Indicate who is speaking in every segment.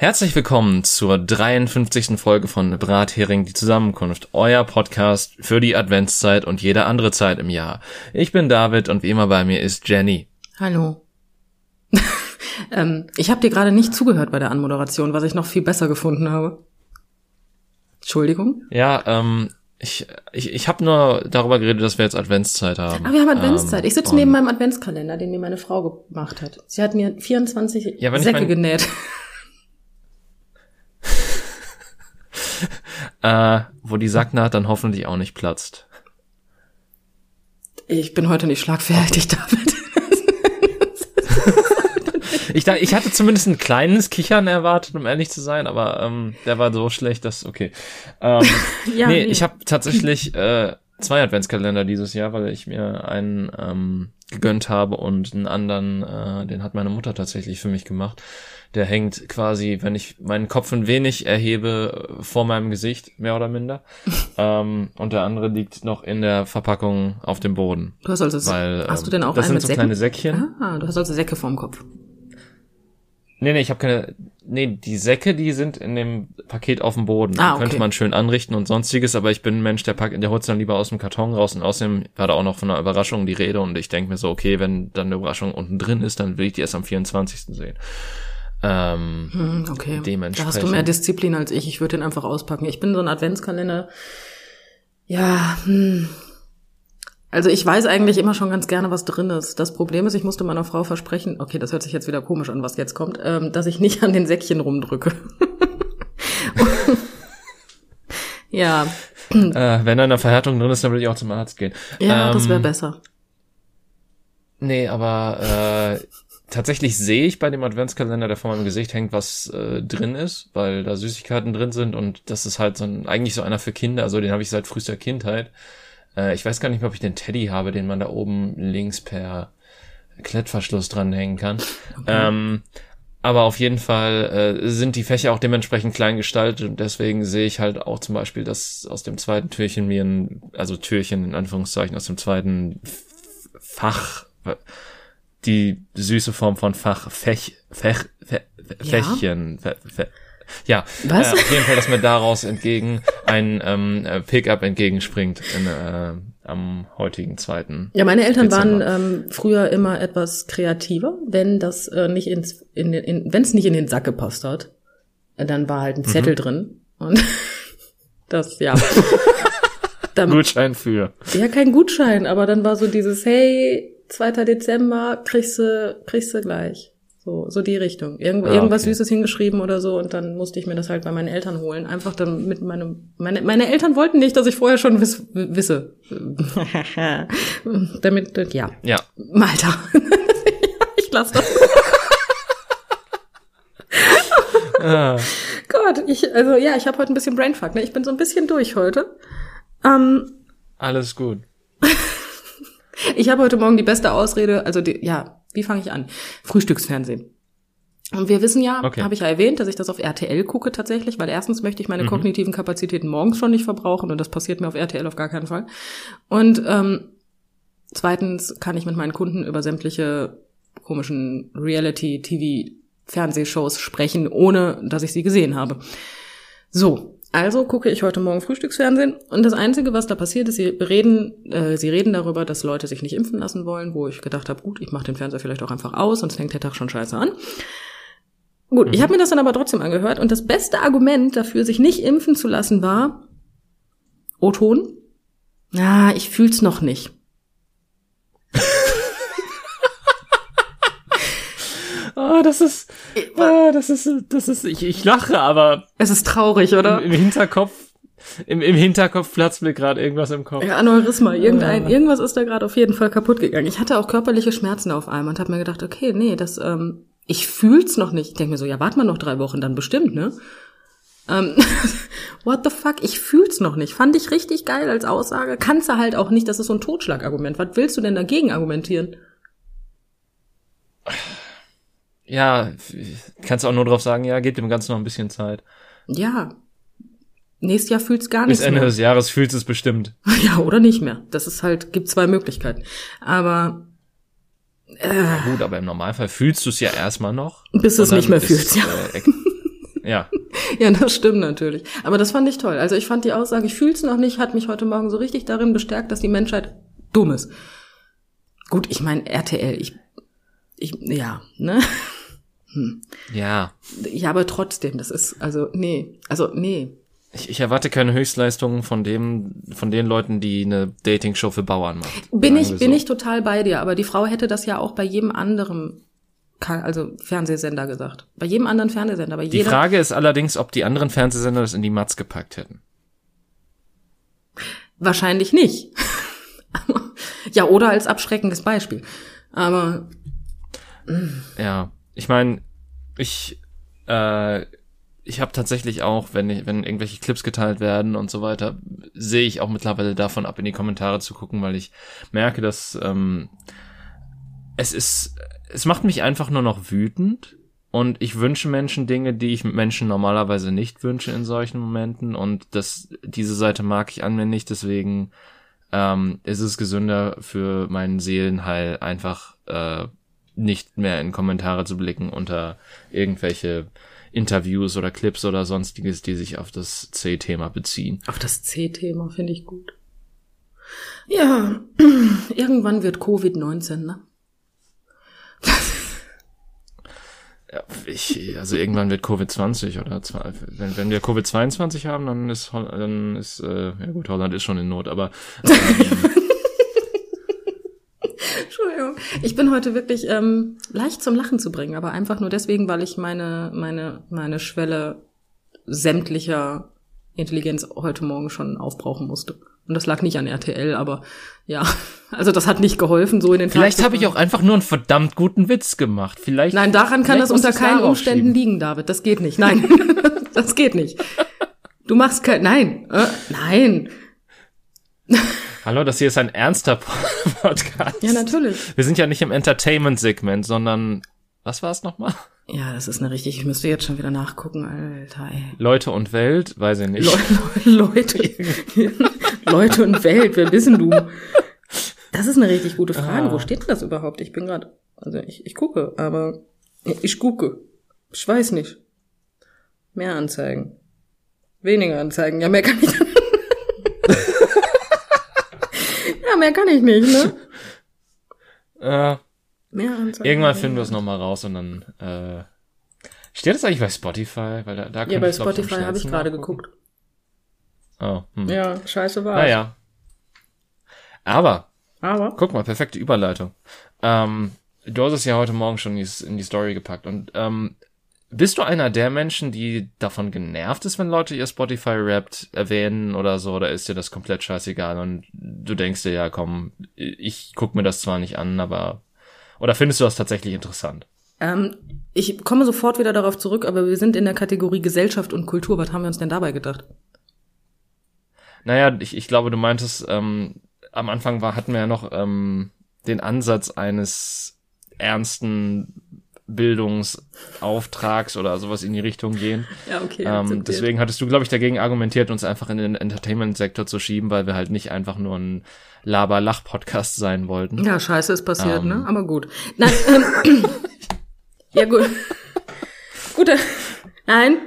Speaker 1: Herzlich willkommen zur 53. Folge von Brathering die Zusammenkunft, euer Podcast für die Adventszeit und jede andere Zeit im Jahr. Ich bin David und wie immer bei mir ist Jenny.
Speaker 2: Hallo. ähm, ich habe dir gerade nicht zugehört bei der Anmoderation, was ich noch viel besser gefunden habe. Entschuldigung.
Speaker 1: Ja, ähm, ich, ich, ich habe nur darüber geredet, dass wir jetzt Adventszeit haben.
Speaker 2: Ah, wir haben Adventszeit. Ähm, ich sitze neben meinem Adventskalender, den mir meine Frau gemacht hat. Sie hat mir 24 ja, Säcke genäht.
Speaker 1: Äh, wo die Sacknaht dann hoffentlich auch nicht platzt.
Speaker 2: Ich bin heute nicht schlagfertig damit.
Speaker 1: ich, da, ich hatte zumindest ein kleines Kichern erwartet, um ehrlich zu sein, aber ähm, der war so schlecht, dass okay. Ähm, ja, nee, nee, ich habe tatsächlich äh, zwei Adventskalender dieses Jahr, weil ich mir einen ähm, gegönnt habe und einen anderen, äh, den hat meine Mutter tatsächlich für mich gemacht. Der hängt quasi, wenn ich meinen Kopf ein wenig erhebe, vor meinem Gesicht, mehr oder minder. ähm, und der andere liegt noch in der Verpackung auf dem Boden.
Speaker 2: Du hast also, weil, hast du denn auch
Speaker 1: das
Speaker 2: einen
Speaker 1: sind so
Speaker 2: Säcken?
Speaker 1: kleine Säckchen.
Speaker 2: Ah, du hast also Säcke vorm Kopf.
Speaker 1: Nee, nee, ich habe keine. Nee, die Säcke, die sind in dem Paket auf dem Boden. Ah, okay. Könnte man schön anrichten und sonstiges, aber ich bin ein Mensch, der packt, der holt dann lieber aus dem Karton raus und außerdem war da auch noch von einer Überraschung die Rede und ich denke mir so, okay, wenn dann eine Überraschung unten drin ist, dann will ich die erst am 24. sehen.
Speaker 2: Ähm, hm, okay. Dementsprechend. Da hast du mehr Disziplin als ich. Ich würde den einfach auspacken. Ich bin so ein Adventskalender. Ja, hm. Also ich weiß eigentlich immer schon ganz gerne, was drin ist. Das Problem ist, ich musste meiner Frau versprechen, okay, das hört sich jetzt wieder komisch an, was jetzt kommt, ähm, dass ich nicht an den Säckchen rumdrücke. ja.
Speaker 1: Äh, wenn da eine Verhärtung drin ist, dann würde ich auch zum Arzt gehen.
Speaker 2: Ja, ähm, das wäre besser.
Speaker 1: Nee, aber äh, tatsächlich sehe ich bei dem Adventskalender, der vor meinem Gesicht hängt, was äh, drin ist, weil da Süßigkeiten drin sind und das ist halt so ein, eigentlich so einer für Kinder, also den habe ich seit frühester Kindheit. Äh, ich weiß gar nicht mehr, ob ich den Teddy habe, den man da oben links per Klettverschluss dranhängen kann. Okay. Ähm, aber auf jeden Fall äh, sind die Fächer auch dementsprechend klein gestaltet und deswegen sehe ich halt auch zum Beispiel, dass aus dem zweiten Türchen mir ein, also Türchen in Anführungszeichen, aus dem zweiten Fach die süße Form von Fach, Fech, Fech, Fech, Fächchen, ja. Fech, ja, Was? Äh, auf jeden Fall, dass mir daraus entgegen ein ähm, äh, Pickup entgegenspringt in, äh, am heutigen zweiten.
Speaker 2: Ja, meine Eltern Dezember. waren ähm, früher immer etwas kreativer, wenn das äh, nicht ins, in, in, wenn es nicht in den Sack gepasst hat, äh, dann war halt ein Zettel mhm. drin und das ja.
Speaker 1: Damit, Gutschein für.
Speaker 2: Ja, kein Gutschein, aber dann war so dieses, hey, 2. Dezember kriegst du, kriegst du gleich. So, so die Richtung. Irgend, ah, irgendwas okay. Süßes hingeschrieben oder so und dann musste ich mir das halt bei meinen Eltern holen. Einfach dann mit meinem, meine, meine Eltern wollten nicht, dass ich vorher schon wiss, wisse. Damit, ja.
Speaker 1: Ja.
Speaker 2: Malta. ich lasse das. ah. Gott, ich, also ja, ich habe heute ein bisschen Brainfuck, ne? Ich bin so ein bisschen durch heute. Ähm,
Speaker 1: Alles gut.
Speaker 2: Ich habe heute Morgen die beste Ausrede, also die, ja, wie fange ich an? Frühstücksfernsehen. Und wir wissen ja, okay. habe ich ja erwähnt, dass ich das auf RTL gucke tatsächlich, weil erstens möchte ich meine mhm. kognitiven Kapazitäten morgens schon nicht verbrauchen und das passiert mir auf RTL auf gar keinen Fall. Und ähm, zweitens kann ich mit meinen Kunden über sämtliche komischen Reality-TV-Fernsehshows sprechen, ohne dass ich sie gesehen habe. So, also gucke ich heute Morgen Frühstücksfernsehen und das Einzige, was da passiert ist, sie reden, äh, sie reden darüber, dass Leute sich nicht impfen lassen wollen, wo ich gedacht habe, gut, ich mache den Fernseher vielleicht auch einfach aus, sonst fängt der Tag schon scheiße an. Gut, mhm. ich habe mir das dann aber trotzdem angehört und das beste Argument dafür, sich nicht impfen zu lassen, war O-Ton. Ah, ich fühl's noch nicht.
Speaker 1: Oh, das ist, oh, das ist, das ist, ich, ich lache, aber.
Speaker 2: Es ist traurig, oder?
Speaker 1: Im, im Hinterkopf, im, im Hinterkopf platzt mir gerade irgendwas im Kopf.
Speaker 2: Ja, Aneurysma, irgendein, ja. irgendwas ist da gerade auf jeden Fall kaputt gegangen. Ich hatte auch körperliche Schmerzen auf einmal und habe mir gedacht, okay, nee, das, ähm, ich fühl's noch nicht. Ich denke mir so, ja, warte mal noch drei Wochen, dann bestimmt, ne? Ähm, what the fuck, ich fühl's noch nicht. Fand ich richtig geil als Aussage. Kannst du halt auch nicht, das ist so ein Totschlagargument. Was willst du denn dagegen argumentieren?
Speaker 1: Ja, kannst auch nur drauf sagen, ja, gebt dem Ganzen noch ein bisschen Zeit.
Speaker 2: Ja. Nächstes Jahr fühlt's gar nicht
Speaker 1: Bis Ende mehr. des Jahres fühlst es bestimmt.
Speaker 2: Ja, oder nicht mehr. Das ist halt, gibt zwei Möglichkeiten. Aber
Speaker 1: äh, ja, gut, aber im Normalfall fühlst du es ja erstmal noch.
Speaker 2: Bis du es nicht mehr fühlst, ja. Äh,
Speaker 1: Ja.
Speaker 2: Ja, das stimmt natürlich. Aber das fand ich toll. Also ich fand die Aussage, ich fühl's noch nicht, hat mich heute Morgen so richtig darin bestärkt, dass die Menschheit dumm ist. Gut, ich meine, RTL, ich, ich, ja, ne? Hm.
Speaker 1: Ja.
Speaker 2: Ja, aber trotzdem, das ist, also, nee, also, nee.
Speaker 1: Ich, ich erwarte keine Höchstleistungen von dem, von den Leuten, die eine Dating-Show für Bauern machen.
Speaker 2: Bin ich,
Speaker 1: wir
Speaker 2: bin
Speaker 1: so.
Speaker 2: ich total bei dir, aber die Frau hätte das ja auch bei jedem anderen, also Fernsehsender gesagt. Bei jedem anderen Fernsehsender, bei
Speaker 1: Die
Speaker 2: jeder.
Speaker 1: Frage ist allerdings, ob die anderen Fernsehsender das in die Matz gepackt hätten.
Speaker 2: Wahrscheinlich nicht. ja, oder als abschreckendes Beispiel. Aber
Speaker 1: Ja, ich meine, ich äh, ich habe tatsächlich auch, wenn ich, wenn irgendwelche Clips geteilt werden und so weiter, sehe ich auch mittlerweile davon ab, in die Kommentare zu gucken, weil ich merke, dass ähm, es ist, es macht mich einfach nur noch wütend und ich wünsche Menschen Dinge, die ich Menschen normalerweise nicht wünsche in solchen Momenten und das diese Seite mag ich an mir nicht, deswegen ähm, ist es gesünder für meinen Seelenheil einfach äh, nicht mehr in Kommentare zu blicken unter irgendwelche Interviews oder Clips oder sonstiges, die sich auf das C-Thema beziehen.
Speaker 2: auf das C-Thema finde ich gut. Ja, irgendwann wird Covid-19, ne?
Speaker 1: Ja, ich, also irgendwann wird Covid-20 oder wenn, wenn wir Covid-22 haben, dann ist dann ist äh, ja gut, Holland ist schon in Not, aber ähm,
Speaker 2: Entschuldigung. Ich bin heute wirklich ähm, leicht zum Lachen zu bringen, aber einfach nur deswegen, weil ich meine, meine, meine Schwelle sämtlicher Intelligenz heute Morgen schon aufbrauchen musste. Und das lag nicht an RTL, aber ja, also das hat nicht geholfen, so in den
Speaker 1: vielleicht habe ich auch einfach nur einen verdammt guten Witz gemacht. Vielleicht
Speaker 2: Nein, daran kann das unter keinen Umständen liegen, David. Das geht nicht. Nein, das geht nicht. Du machst kein, nein, äh, nein.
Speaker 1: Hallo, das hier ist ein ernster Podcast.
Speaker 2: Ja, natürlich.
Speaker 1: Wir sind ja nicht im Entertainment-Segment, sondern was war es nochmal?
Speaker 2: Ja, das ist eine richtig, ich müsste jetzt schon wieder nachgucken, Alter, ey.
Speaker 1: Leute und Welt, weiß ich nicht.
Speaker 2: Le Le Leute, Leute und Welt, wer bist denn du? Das ist eine richtig gute Frage.
Speaker 1: Ah.
Speaker 2: Wo steht denn das überhaupt? Ich bin gerade, also ich, ich gucke, aber ich gucke. Ich weiß nicht. Mehr Anzeigen. Weniger Anzeigen. Ja, mehr kann ich. ja, mehr kann ich nicht, ne?
Speaker 1: Äh,
Speaker 2: Mehr
Speaker 1: irgendwann finden wir es nochmal raus und dann äh, steht das eigentlich bei Spotify? Weil da, da
Speaker 2: Ja, bei
Speaker 1: ich, glaub
Speaker 2: Spotify habe ich gerade geguckt.
Speaker 1: Oh, hm.
Speaker 2: Ja, scheiße war.
Speaker 1: Naja. Aber
Speaker 2: Aber.
Speaker 1: Guck mal, perfekte Überleitung. Ähm, du hast es ja heute Morgen schon in die, in die Story gepackt. Und ähm, bist du einer der Menschen, die davon genervt ist, wenn Leute ihr Spotify rappt erwähnen oder so, oder ist dir das komplett scheißegal und du denkst dir, ja komm, ich guck mir das zwar nicht an, aber oder findest du das tatsächlich interessant?
Speaker 2: Ähm, ich komme sofort wieder darauf zurück, aber wir sind in der Kategorie Gesellschaft und Kultur. Was haben wir uns denn dabei gedacht?
Speaker 1: Naja, ich, ich glaube, du meintest, ähm, am Anfang war, hatten wir ja noch ähm, den Ansatz eines ernsten Bildungsauftrags oder sowas in die Richtung gehen.
Speaker 2: Ja, okay.
Speaker 1: Ähm, deswegen hattest du, glaube ich, dagegen argumentiert, uns einfach in den Entertainment-Sektor zu schieben, weil wir halt nicht einfach nur ein Laber-Lach-Podcast sein wollten.
Speaker 2: Ja, scheiße ist passiert,
Speaker 1: Ähm.
Speaker 2: ne? Aber gut. Nein, ähm, ja gut. gut. äh, Nein.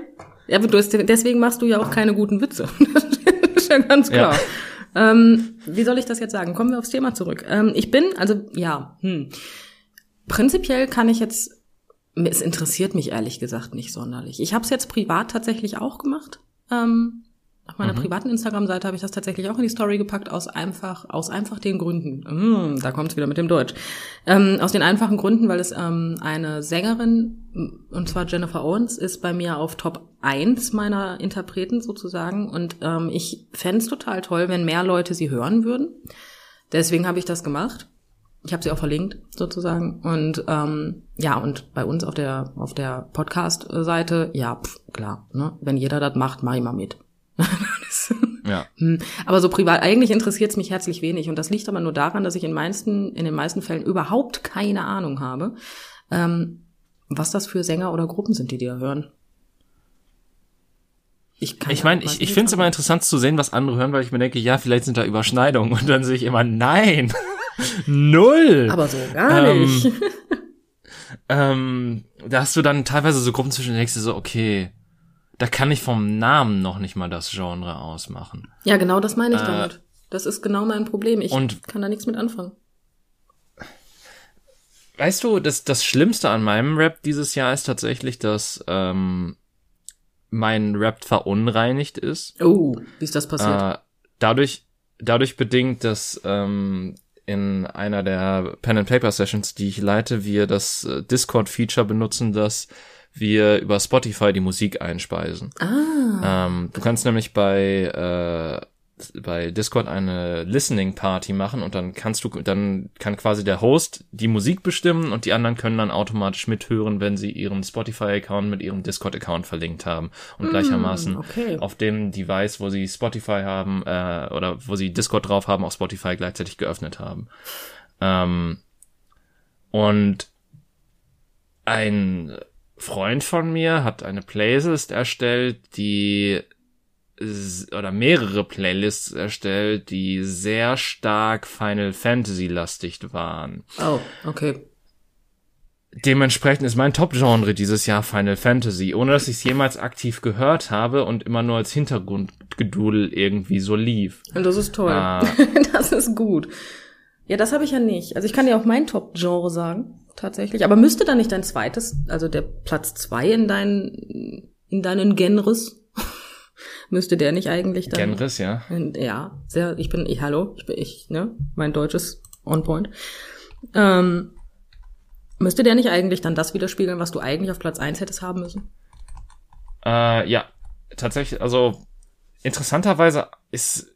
Speaker 2: Ja, du hast, deswegen machst du ja auch keine guten Witze. das ist ja ganz klar. Ähm, wie soll ich das jetzt sagen? Kommen wir aufs Thema zurück. Ähm, ich bin, also ja, hm. prinzipiell kann ich jetzt, es interessiert mich ehrlich gesagt nicht sonderlich. Ich habe es jetzt privat tatsächlich auch gemacht. Ähm, auf meiner privaten Instagram-Seite habe ich das tatsächlich auch in die Story gepackt, aus einfach, aus einfach den Gründen. Mm, da kommt's wieder mit dem Deutsch. Ähm, aus den einfachen Gründen, weil es ähm, eine Sängerin, und zwar Jennifer Owens, ist bei mir auf Top 1 meiner Interpreten sozusagen. Und ähm, ich fänd's total toll, wenn mehr Leute sie hören würden. Deswegen habe ich das gemacht. Ich habe sie auch verlinkt sozusagen und ähm, ja und bei uns auf der auf der Podcast-Seite ja pf, klar ne wenn jeder das macht mach ich mal mit
Speaker 1: Ja.
Speaker 2: Hm, Aber so privat, eigentlich interessiert es mich herzlich wenig. Und das liegt aber nur daran, dass ich in, meisten, in den meisten Fällen überhaupt keine Ahnung habe, ähm, was das für Sänger oder Gruppen sind, die dir hören. Ich,
Speaker 1: Ich meine, ich, ich finde es immer interessant zu sehen, was andere hören, weil ich mir denke, ja, vielleicht sind da Überschneidungen. Und dann sehe ich immer, nein, null.
Speaker 2: Aber so gar
Speaker 1: Ähm,
Speaker 2: nicht.
Speaker 1: ähm, da hast du dann teilweise so Gruppen zwischen, denkst du so, okay, da kann ich vom Namen noch nicht mal das Genre ausmachen.
Speaker 2: Ja, genau das meine ich
Speaker 1: Äh,
Speaker 2: damit. Das ist genau mein Problem. Ich
Speaker 1: und-
Speaker 2: kann da nichts mit anfangen.
Speaker 1: Weißt du, das, das Schlimmste an meinem Rap dieses Jahr ist tatsächlich, dass ähm, mein Rap verunreinigt ist.
Speaker 2: Oh, wie ist das passiert?
Speaker 1: Äh, dadurch, dadurch bedingt, dass ähm, in einer der Pen and Paper Sessions, die ich leite, wir das äh, Discord-Feature benutzen, dass wir über Spotify die Musik einspeisen.
Speaker 2: ah,
Speaker 1: Ähm, du kannst nämlich bei äh, bei Discord eine Listening Party machen und dann kannst du dann kann quasi der Host die Musik bestimmen und die anderen können dann automatisch mithören, wenn sie ihren Spotify Account mit ihrem Discord Account verlinkt haben und gleichermaßen
Speaker 2: okay.
Speaker 1: auf dem Device, wo sie Spotify haben äh, oder wo sie Discord drauf haben, auch Spotify gleichzeitig geöffnet haben. Ähm, und ein Freund von mir hat eine Playlist erstellt, die oder mehrere Playlists erstellt, die sehr stark Final Fantasy lastig waren.
Speaker 2: oh, okay.
Speaker 1: Dementsprechend ist mein Top-Genre dieses Jahr Final Fantasy, ohne dass ich es jemals aktiv gehört habe und immer nur als Hintergrundgedudel irgendwie so lief.
Speaker 2: Und das ist toll.
Speaker 1: Ah.
Speaker 2: das ist gut. Ja, das habe ich ja nicht. Also ich kann dir auch mein Top-Genre sagen, tatsächlich. Aber müsste da nicht dein zweites, also der Platz zwei in deinen, in deinen Genres, müsste der nicht eigentlich dann...
Speaker 1: Genres, ja.
Speaker 2: Ja, sehr, ich bin, ich, hallo, ich bin ich, ne? Mein Deutsch ist on point. Ähm, müsste der nicht eigentlich dann das widerspiegeln, was du eigentlich auf Platz eins hättest haben müssen?
Speaker 1: Äh, ja, tatsächlich, also interessanterweise ist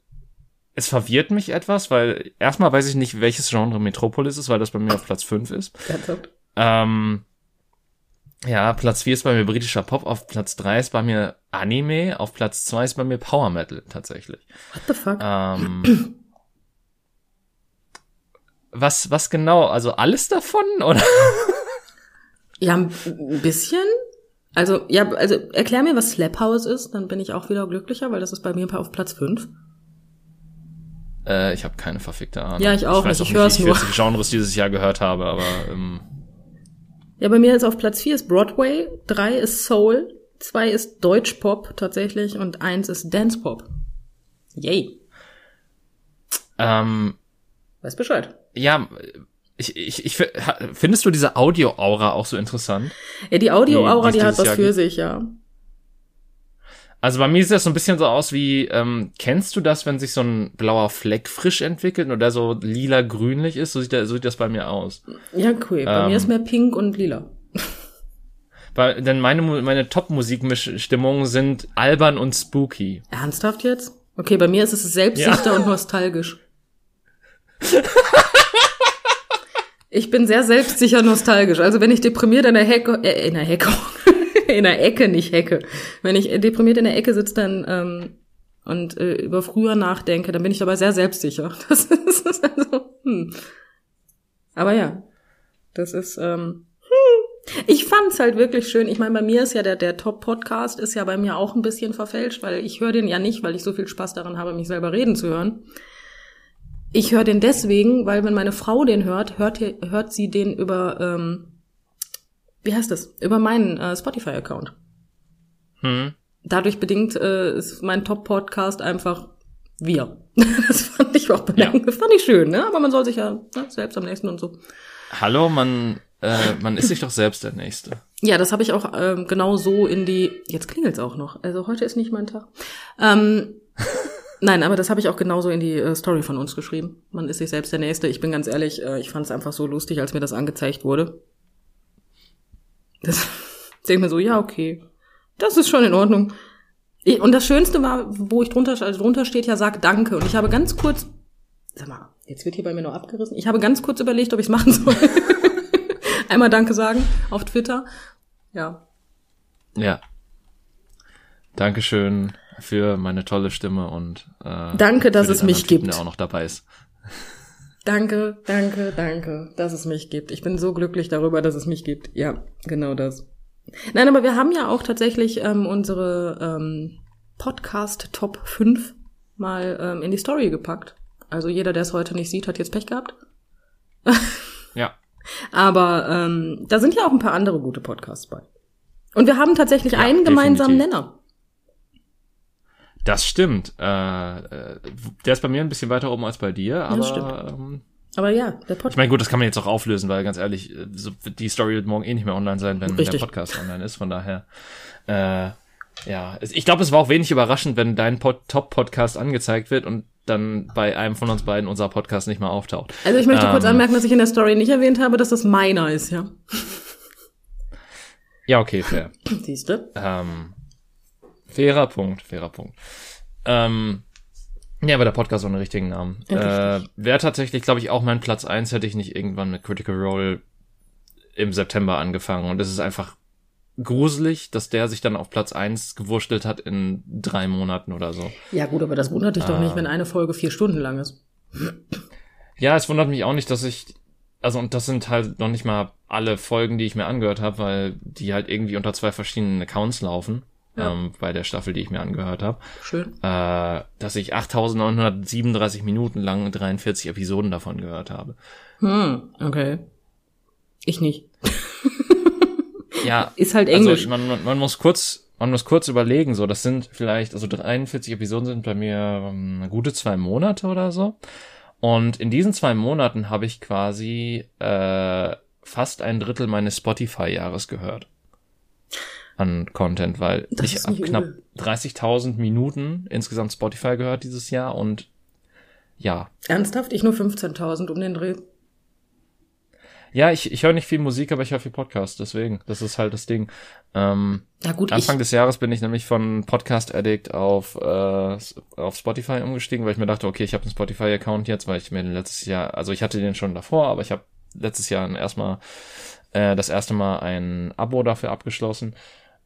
Speaker 1: es verwirrt mich etwas, weil erstmal weiß ich nicht, welches Genre Metropolis ist, weil das bei mir auf Platz 5 ist. Ähm, ja, Platz 4 ist bei mir britischer Pop, auf Platz 3 ist bei mir Anime, auf Platz 2 ist bei mir Power Metal tatsächlich.
Speaker 2: What the fuck?
Speaker 1: Ähm, was, was genau? Also alles davon? Oder?
Speaker 2: Ja, ein bisschen. Also, ja, also erklär mir, was Slap House ist, dann bin ich auch wieder glücklicher, weil das ist bei mir auf Platz fünf.
Speaker 1: Äh, ich habe keine verfickte Ahnung.
Speaker 2: Ja, ich auch
Speaker 1: ich weiß
Speaker 2: nicht,
Speaker 1: auch
Speaker 2: ich hör's
Speaker 1: wie
Speaker 2: nur.
Speaker 1: ich 40 Genres dieses Jahr gehört habe, aber ähm,
Speaker 2: Ja, bei mir ist auf Platz vier ist Broadway, drei ist Soul, zwei ist Deutschpop tatsächlich und eins ist Dancepop. Yay.
Speaker 1: ähm,
Speaker 2: Weiß Bescheid.
Speaker 1: ja, ich, ich, ich findest du diese Audio-Aura auch so interessant?
Speaker 2: Ja, die Audio-Aura,
Speaker 1: Die- die
Speaker 2: die, hat was
Speaker 1: Jahr
Speaker 2: für sich, ja.
Speaker 1: Also bei mir sieht das so ein bisschen so aus wie, ähm, kennst du das, wenn sich so ein blauer Fleck frisch entwickelt und der so lila-grünlich ist? So sieht, der, so sieht das bei mir aus.
Speaker 2: Ja, cool. Bei
Speaker 1: Ähm.
Speaker 2: mir ist mehr pink und lila.
Speaker 1: Weil, denn meine, meine Top-Musikstimmungen sind albern und spooky.
Speaker 2: Ernsthaft jetzt? Okay, bei mir ist es selbstsicher und nostalgisch. Ich bin sehr selbstsicher nostalgisch. Also wenn ich deprimiert in der Hecke, äh, in der Hecke, in der Ecke, nicht Hecke. Wenn ich deprimiert in der Ecke sitze dann ähm, und äh, über früher nachdenke, dann bin ich dabei sehr selbstsicher. Das ist also, hm. Aber ja, das ist, ähm, hm. ich fand's halt wirklich schön. Ich meine, bei mir ist ja der, der Top-Podcast ist ja bei mir auch ein bisschen verfälscht, weil ich höre den ja nicht, weil ich so viel Spaß daran habe, mich selber reden zu hören. Ich höre den deswegen, weil wenn meine Frau den hört, hört, hört sie den über, ähm, wie heißt das? Über meinen äh, Spotify-Account.
Speaker 1: Hm.
Speaker 2: Dadurch bedingt äh, ist mein Top-Podcast einfach wir. Das fand ich auch bemerkend. Fand ich schön, ne? Aber man soll sich ja ne, selbst am nächsten und so.
Speaker 1: Hallo, man, äh, man ist sich doch selbst der Nächste.
Speaker 2: Ja, das habe ich auch ähm, genau so in die. Jetzt klingelt's auch noch. Also heute ist nicht mein Tag. Ähm, nein, aber das habe ich auch genauso in die äh, Story von uns geschrieben. Man ist sich selbst der Nächste. Ich bin ganz ehrlich, äh, ich fand es einfach so lustig, als mir das angezeigt wurde. Das denke ich mir so, ja, okay. Das ist schon in Ordnung. Und das Schönste war, wo ich drunter, also drunter steht ja, sag Danke. Und ich habe ganz kurz, sag mal, jetzt wird hier bei mir noch abgerissen. Ich habe ganz kurz überlegt, ob ich es machen soll. Einmal Danke sagen auf Twitter. Ja.
Speaker 1: Ja. Dankeschön für meine tolle Stimme und äh,
Speaker 2: Danke, dass es mich
Speaker 1: Typen,
Speaker 2: gibt.
Speaker 1: Der auch noch dabei ist.
Speaker 2: Danke, danke, danke, dass es mich gibt. Ich bin so glücklich darüber, dass es mich gibt. Ja, genau das. Nein, aber wir haben ja auch tatsächlich ähm, unsere ähm, Podcast Top 5 mal ähm, in die Story gepackt. Also jeder, der es heute nicht sieht, hat jetzt Pech gehabt.
Speaker 1: Ja.
Speaker 2: Aber ähm, da sind ja auch ein paar andere gute Podcasts bei. Und wir haben tatsächlich
Speaker 1: Ja,
Speaker 2: einen gemeinsamen
Speaker 1: definitiv.
Speaker 2: Nenner.
Speaker 1: Das stimmt. Äh, äh, der ist bei mir ein bisschen weiter oben als bei dir, aber
Speaker 2: stimmt.
Speaker 1: ähm,
Speaker 2: Aber ja, der Podcast.
Speaker 1: ich meine, gut, das kann man jetzt auch auflösen, weil ganz ehrlich, äh, so, die Story wird morgen eh nicht mehr online sein, wenn
Speaker 2: Richtig.
Speaker 1: der Podcast online ist. Von daher, äh, ja, ich glaube, es war auch wenig überraschend, wenn dein Pod Top-Podcast angezeigt wird und dann bei einem von uns beiden unser Podcast nicht mal auftaucht.
Speaker 2: Also ich möchte kurz
Speaker 1: Ähm,
Speaker 2: anmerken, dass ich in der Story nicht erwähnt habe, dass das meiner ist, ja.
Speaker 1: Ja, okay, fair.
Speaker 2: Siehste?
Speaker 1: Ähm, fairer Punkt, fairer Punkt. Ähm, ja, aber der Podcast hat einen richtigen Namen.
Speaker 2: Ja,
Speaker 1: Äh, Wäre tatsächlich, glaube ich, auch mein Platz eins hätte ich nicht irgendwann mit Critical Role im September angefangen. Und es ist einfach gruselig, dass der sich dann auf Platz eins gewurschtelt hat in drei Monaten oder so.
Speaker 2: Ja gut, aber das wundert dich doch nicht,
Speaker 1: Ah.
Speaker 2: wenn eine Folge vier Stunden lang ist.
Speaker 1: Ja, es wundert mich auch nicht, dass ich, also und das sind halt noch nicht mal alle Folgen, die ich mir angehört habe, weil die halt irgendwie unter zwei verschiedenen Accounts laufen,
Speaker 2: Ja.
Speaker 1: ähm, bei der Staffel, die ich mir angehört habe.
Speaker 2: Schön.
Speaker 1: äh, dass ich 8937 Minuten lang 43 Episoden davon gehört habe.
Speaker 2: Hm, okay. Ich nicht.
Speaker 1: Ja,
Speaker 2: Ist halt Englisch.
Speaker 1: also man, man, muss kurz, man muss kurz überlegen, so, das sind vielleicht, also 43 Episoden sind bei mir ähm, eine gute zwei Monate oder so. Und in diesen zwei Monaten habe ich quasi äh, fast ein Drittel meines Spotify-Jahres gehört an Content, weil
Speaker 2: Das
Speaker 1: ich habe knapp
Speaker 2: übel.
Speaker 1: 30.000 Minuten insgesamt Spotify gehört dieses Jahr und ja,
Speaker 2: Ernsthaft? Ich nur 15.000 um den Dreh.
Speaker 1: Ja, ich, ich höre nicht viel Musik, aber ich höre viel Podcast, deswegen. Das ist halt das Ding. Ähm,
Speaker 2: Ja gut,
Speaker 1: Anfang des Jahres bin ich nämlich von Podcast Addict auf, äh, auf Spotify umgestiegen, weil ich mir dachte, okay, ich habe einen Spotify-Account jetzt, weil ich mir den letztes Jahr, also ich hatte den schon davor, aber ich habe letztes Jahr erstmal äh, das erste Mal ein Abo dafür abgeschlossen.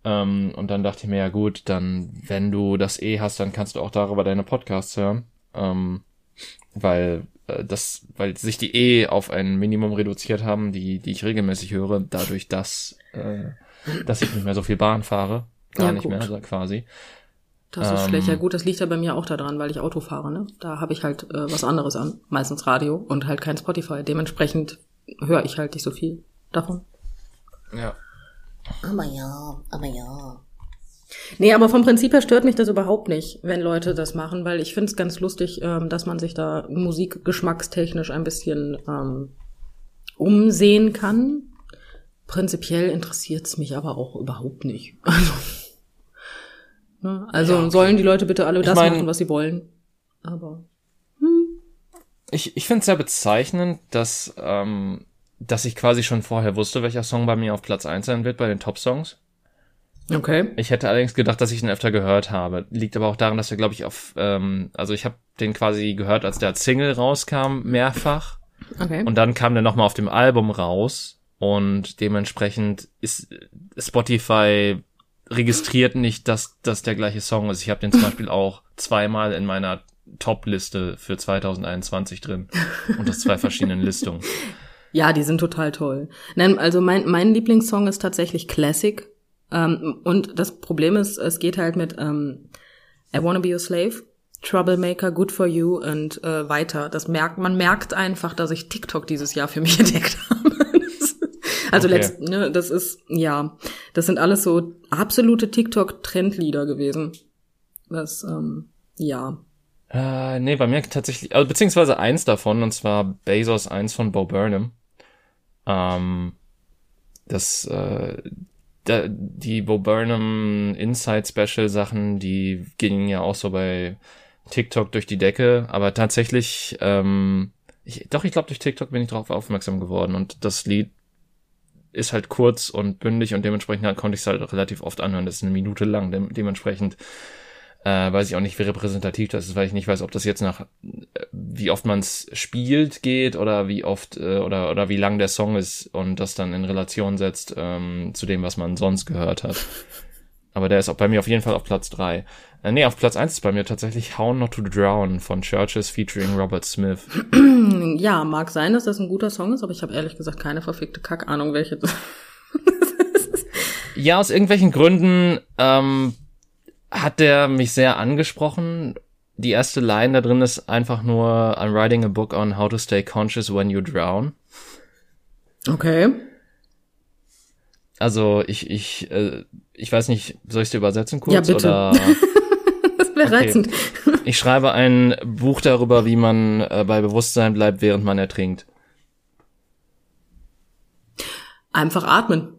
Speaker 1: Ähm, und dann dachte ich mir, ja gut, dann, wenn du das eh hast, dann kannst du auch darüber deine Podcasts hören. Ähm, weil äh, das, weil sich die eh auf ein Minimum reduziert haben, die, die ich regelmäßig höre, dadurch, dass, äh, dass ich nicht mehr so viel Bahn fahre. Gar
Speaker 2: Ja,
Speaker 1: nicht
Speaker 2: gut.
Speaker 1: mehr, quasi.
Speaker 2: das ist
Speaker 1: ähm,
Speaker 2: schlecht. Ja gut, das liegt ja bei mir auch daran, weil ich Auto fahre, ne? Da habe ich halt äh, was anderes an. Meistens Radio und halt kein Spotify. Dementsprechend höre ich halt nicht so viel davon.
Speaker 1: Ja.
Speaker 3: Aber ja, aber ja.
Speaker 2: Nee, aber vom Prinzip her stört mich das überhaupt nicht, wenn Leute das machen, weil ich finde es ganz lustig, ähm, dass man sich da musikgeschmackstechnisch ein bisschen ähm, umsehen kann. Prinzipiell interessiert es mich aber auch überhaupt nicht. Also, ne? also
Speaker 1: Ja, okay.
Speaker 2: sollen die Leute bitte alle
Speaker 1: Ich
Speaker 2: das
Speaker 1: mein-
Speaker 2: machen, was sie wollen. Aber
Speaker 1: Ich, ich finde es sehr bezeichnend, dass, ähm, dass ich quasi schon vorher wusste, welcher Song bei mir auf Platz 1 sein wird bei den Top-Songs.
Speaker 2: okay.
Speaker 1: Ich hätte allerdings gedacht, dass ich ihn öfter gehört habe. Liegt aber auch daran, dass er, glaube ich, auf, ähm, also ich habe den quasi gehört, als der als Single rauskam, mehrfach.
Speaker 2: Okay.
Speaker 1: Und dann kam der nochmal auf dem Album raus. Und dementsprechend ist Spotify registriert nicht, dass das der gleiche Song ist. Ich habe den zum Beispiel auch zweimal in meiner Top-Liste für 2021 drin. Unter zwei verschiedenen Listungen.
Speaker 2: Ja, die sind total toll. Nein, also mein, mein Lieblingssong ist tatsächlich Classic. Ähm, und das Problem ist, es geht halt mit ähm, I Wanna Be Your Slave, Troublemaker, Good For You und äh, weiter. Das merkt, man merkt einfach, dass ich TikTok dieses Jahr für mich entdeckt habe. also
Speaker 1: Okay.
Speaker 2: letzt, ne, das ist, ja, das sind alles so absolute TikTok-Trendlieder gewesen. Was, ähm, ja.
Speaker 1: Äh, nee, bei mir tatsächlich, also beziehungsweise eins davon, und zwar Bezos 1 von Bo Burnham. Ähm, das, äh, da, die Bo Burnham Inside Special Sachen, die gingen ja auch so bei TikTok durch die Decke, aber tatsächlich, ähm, ich, doch, ich glaube, durch TikTok bin ich darauf aufmerksam geworden und das Lied ist halt kurz und bündig und dementsprechend konnte ich es halt relativ oft anhören. Das ist eine Minute lang. Dem, dementsprechend äh, weiß ich auch nicht, wie repräsentativ das ist, weil ich nicht weiß, ob das jetzt nach äh, wie oft man es spielt geht oder wie oft äh, oder oder wie lang der Song ist und das dann in Relation setzt ähm, zu dem, was man sonst gehört hat. Aber der ist auch bei mir auf jeden Fall auf Platz drei. Äh, nee, auf Platz eins ist bei mir tatsächlich How Not to Drown von Churches featuring Robert Smith.
Speaker 2: Ja, mag sein, dass das ein guter Song ist, aber ich habe ehrlich gesagt keine verfickte Kack-Ahnung, welche.
Speaker 1: Ja, aus irgendwelchen Gründen ähm, hat der mich sehr angesprochen. Die erste Line da drin ist einfach nur I'm writing a book on how to stay conscious when you drown.
Speaker 2: Okay.
Speaker 1: Also ich ich äh, ich weiß nicht, soll ich dir übersetzen kurz
Speaker 2: Ja, bitte.
Speaker 1: oder
Speaker 2: Das wäre
Speaker 1: Okay.
Speaker 2: reizend.
Speaker 1: Ich schreibe ein Buch darüber, wie man äh, bei Bewusstsein bleibt, während man ertrinkt.
Speaker 2: Einfach atmen.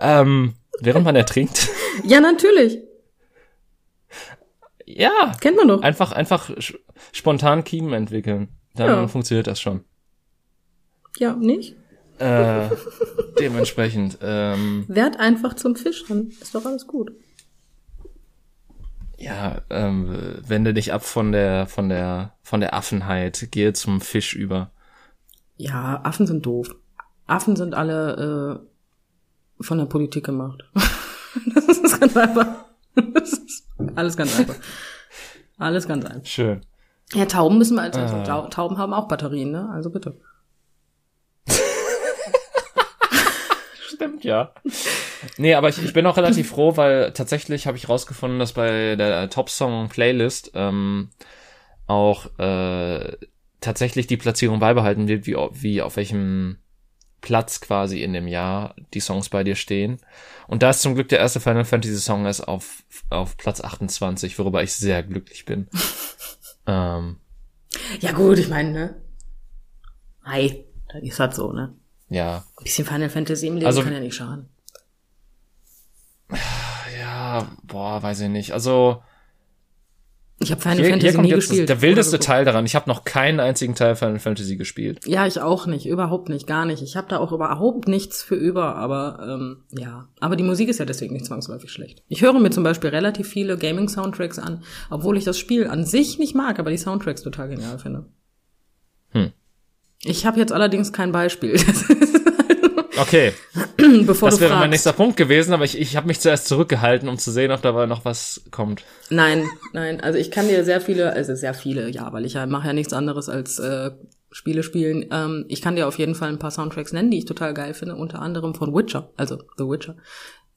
Speaker 1: Ähm, während man ertrinkt?
Speaker 2: Ja, natürlich.
Speaker 1: ja,
Speaker 2: Kennt man doch.
Speaker 1: einfach, einfach spontan Kiemen entwickeln. Dann
Speaker 2: Ja.
Speaker 1: funktioniert das schon.
Speaker 2: Ja, nicht?
Speaker 1: Äh, dementsprechend, ähm,
Speaker 2: Werd einfach zum Fisch ran. Ist doch alles gut.
Speaker 1: ja, ähm, wende dich ab von der, von der, von der Affenheit, gehe zum Fisch über.
Speaker 2: Ja, Affen sind doof. Affen sind alle äh, von der Politik gemacht. das ist ganz einfach. Das ist alles ganz einfach. Alles ganz einfach.
Speaker 1: Schön.
Speaker 2: Ja, Tauben müssen wir als also,
Speaker 1: Ah.
Speaker 2: Tau- Tauben haben auch Batterien, ne? Also bitte.
Speaker 1: Stimmt, ja. Nee, aber ich, ich bin auch relativ froh, weil tatsächlich habe ich rausgefunden, dass bei der Top-Song-Playlist ähm, auch äh, tatsächlich die Platzierung beibehalten wird, wie, wie auf welchem Platz quasi in dem Jahr die Songs bei dir stehen. Und da ist zum Glück der erste Final Fantasy Song ist auf, auf Platz 28, worüber ich sehr glücklich bin. ähm,
Speaker 2: Ja gut, ich meine, ne? Hi, das ist halt so, ne?
Speaker 1: ja,
Speaker 2: Ein bisschen Final Fantasy im Leben
Speaker 1: Also-
Speaker 2: kann ja nicht schaden.
Speaker 1: ja, boah, weiß ich nicht. Also
Speaker 2: Ich habe Final
Speaker 1: hier,
Speaker 2: Fantasy
Speaker 1: hier
Speaker 2: nie gespielt.
Speaker 1: der wildeste. Teil daran. Ich habe noch keinen einzigen Teil Final Fantasy gespielt.
Speaker 2: Ja, ich auch nicht, überhaupt nicht, gar nicht. Ich habe da auch überhaupt nichts für über, aber ähm, ja. Aber die Musik ist ja deswegen nicht zwangsläufig schlecht. Ich höre mir zum Beispiel relativ viele Gaming-Soundtracks an, obwohl ich das Spiel an sich nicht mag, aber die Soundtracks total genial finde.
Speaker 1: Hm.
Speaker 2: Ich habe jetzt allerdings kein Beispiel.
Speaker 1: Okay,
Speaker 2: Bevor
Speaker 1: das wäre
Speaker 2: fragst.
Speaker 1: mein nächster Punkt gewesen, aber ich, ich habe mich zuerst zurückgehalten, um zu sehen, ob dabei noch was kommt.
Speaker 2: Nein, nein. Also ich kann dir sehr viele, also sehr viele, ja, weil ich ja mache ja nichts anderes als äh, Spiele spielen. Ähm, ich kann dir auf jeden Fall ein paar Soundtracks nennen, die ich total geil finde, unter anderem von Witcher, also The Witcher.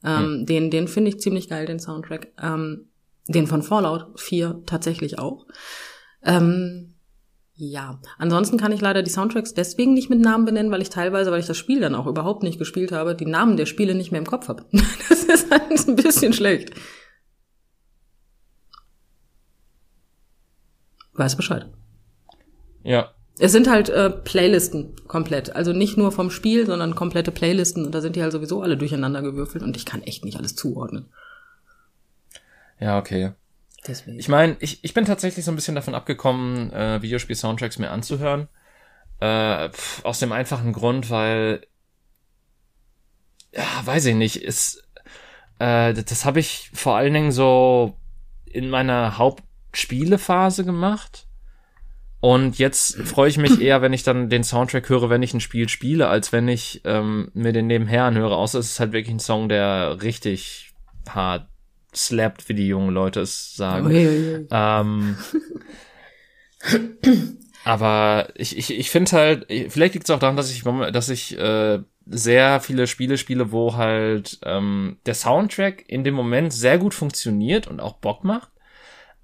Speaker 2: Ähm, Den, den finde ich ziemlich geil, den Soundtrack. Ähm, den von Fallout 4 tatsächlich auch. Ähm, ja, ansonsten kann ich leider die Soundtracks deswegen nicht mit Namen benennen, weil ich teilweise, weil ich das Spiel dann auch überhaupt nicht gespielt habe, die Namen der Spiele nicht mehr im Kopf habe. Das ist halt ein bisschen schlecht. Weiß Bescheid.
Speaker 1: Ja,
Speaker 2: Es sind halt äh, Playlisten komplett. Also nicht nur vom Spiel, sondern komplette Playlisten. Und da sind die halt sowieso alle durcheinander gewürfelt und ich kann echt nicht alles zuordnen.
Speaker 1: ja, okay.
Speaker 2: Deswegen.
Speaker 1: Ich meine, ich, ich bin tatsächlich so ein bisschen davon abgekommen, äh, Videospiel-Soundtracks mir anzuhören. Äh, pf, aus dem einfachen Grund, weil, ja, weiß ich nicht, ist, äh, das, das habe ich vor allen Dingen so in meiner Hauptspielephase gemacht. Und jetzt freue ich mich eher, wenn ich dann den Soundtrack höre, wenn ich ein Spiel spiele, als wenn ich ähm, mir den nebenher anhöre. Außer es ist halt wirklich ein Song, der richtig hart slappt, wie die jungen Leute es sagen.
Speaker 2: Uiuiui.
Speaker 1: Ähm, aber ich, ich, ich finde halt, vielleicht liegt es auch daran, dass ich, dass ich äh, sehr viele Spiele spiele, wo halt ähm, der Soundtrack in dem Moment sehr gut funktioniert und auch Bock macht.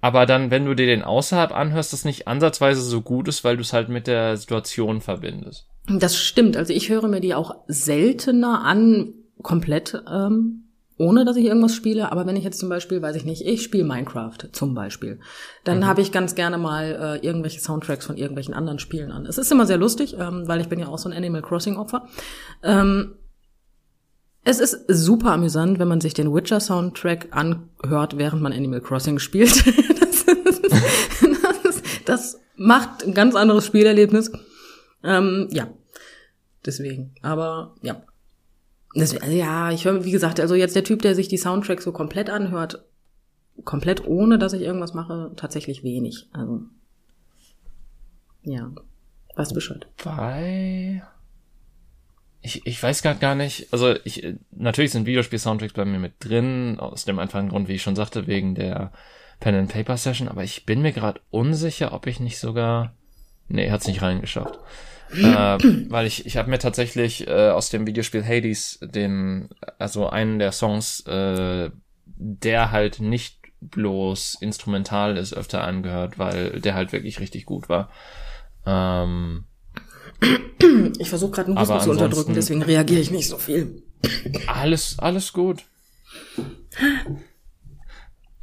Speaker 1: Aber dann, wenn du dir den außerhalb anhörst, das nicht ansatzweise so gut ist, weil du es halt mit der Situation verbindest.
Speaker 2: Das stimmt. Also ich höre mir die auch seltener an, komplett, ähm, ohne dass ich irgendwas spiele. Aber wenn ich jetzt zum Beispiel, weiß ich nicht, ich spiele Minecraft zum Beispiel, dann habe ich ganz gerne mal äh, irgendwelche Soundtracks von irgendwelchen anderen Spielen an. Es ist immer sehr lustig, ähm, weil ich bin ja auch so ein Animal Crossing Opfer. Ähm, es ist super amüsant, wenn man sich den Witcher-Soundtrack anhört, während man Animal Crossing spielt. das, das, das macht ein ganz anderes Spielerlebnis. Ähm, ja, deswegen. Aber ja. Also ja, ich höre, wie gesagt, also jetzt der Typ, der sich die Soundtracks so komplett anhört, komplett ohne, dass ich irgendwas mache, tatsächlich wenig. Also ja, weißt Bescheid.
Speaker 1: Bei ich, ich weiß grad gar nicht, also ich natürlich sind Videospiel-Soundtracks bei mir mit drin, aus dem einfachen Grund, wie ich schon sagte, wegen der Pen and Paper Session, aber ich bin mir gerade unsicher, ob ich nicht sogar nee, hat's nicht reingeschafft. Äh, weil ich ich habe mir tatsächlich äh, aus dem Videospiel Hades den also einen der Songs äh, der halt nicht bloß instrumental ist öfter angehört, weil der halt wirklich richtig gut war. Ähm,
Speaker 2: Ich versuche gerade einen
Speaker 1: Aber
Speaker 2: Husten zu unterdrücken, deswegen reagiere ich nicht so viel.
Speaker 1: Alles, alles gut.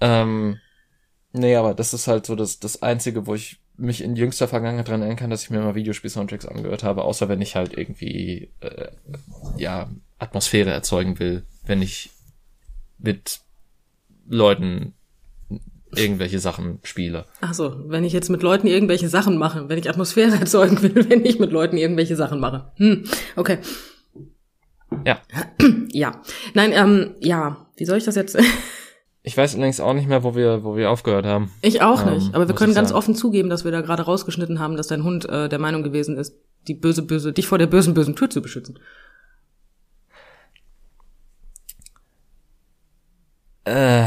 Speaker 1: ähm, nee, aber das ist halt so das, das Einzige, wo ich mich in jüngster Vergangenheit dran erinnern kann, dass ich mir mal Videospiel-Soundtracks angehört habe, außer wenn ich halt irgendwie, äh, ja, Atmosphäre erzeugen will, wenn ich mit Leuten irgendwelche Sachen spiele.
Speaker 2: Ach so, wenn ich jetzt mit Leuten irgendwelche Sachen mache, wenn ich Atmosphäre erzeugen will, wenn ich mit Leuten irgendwelche Sachen mache. Hm, okay.
Speaker 1: Ja.
Speaker 2: Ja. Nein, ähm, ja, wie soll ich das jetzt?
Speaker 1: Ich weiß allerdings auch nicht mehr, wo wir, wo wir aufgehört haben.
Speaker 2: Ich auch
Speaker 1: Ähm,
Speaker 2: nicht, aber wir können ganz
Speaker 1: sagen.
Speaker 2: offen zugeben, dass wir da gerade rausgeschnitten haben, dass dein Hund äh, der Meinung gewesen ist, die böse, böse, dich vor der bösen, bösen Tür zu beschützen.
Speaker 1: Äh.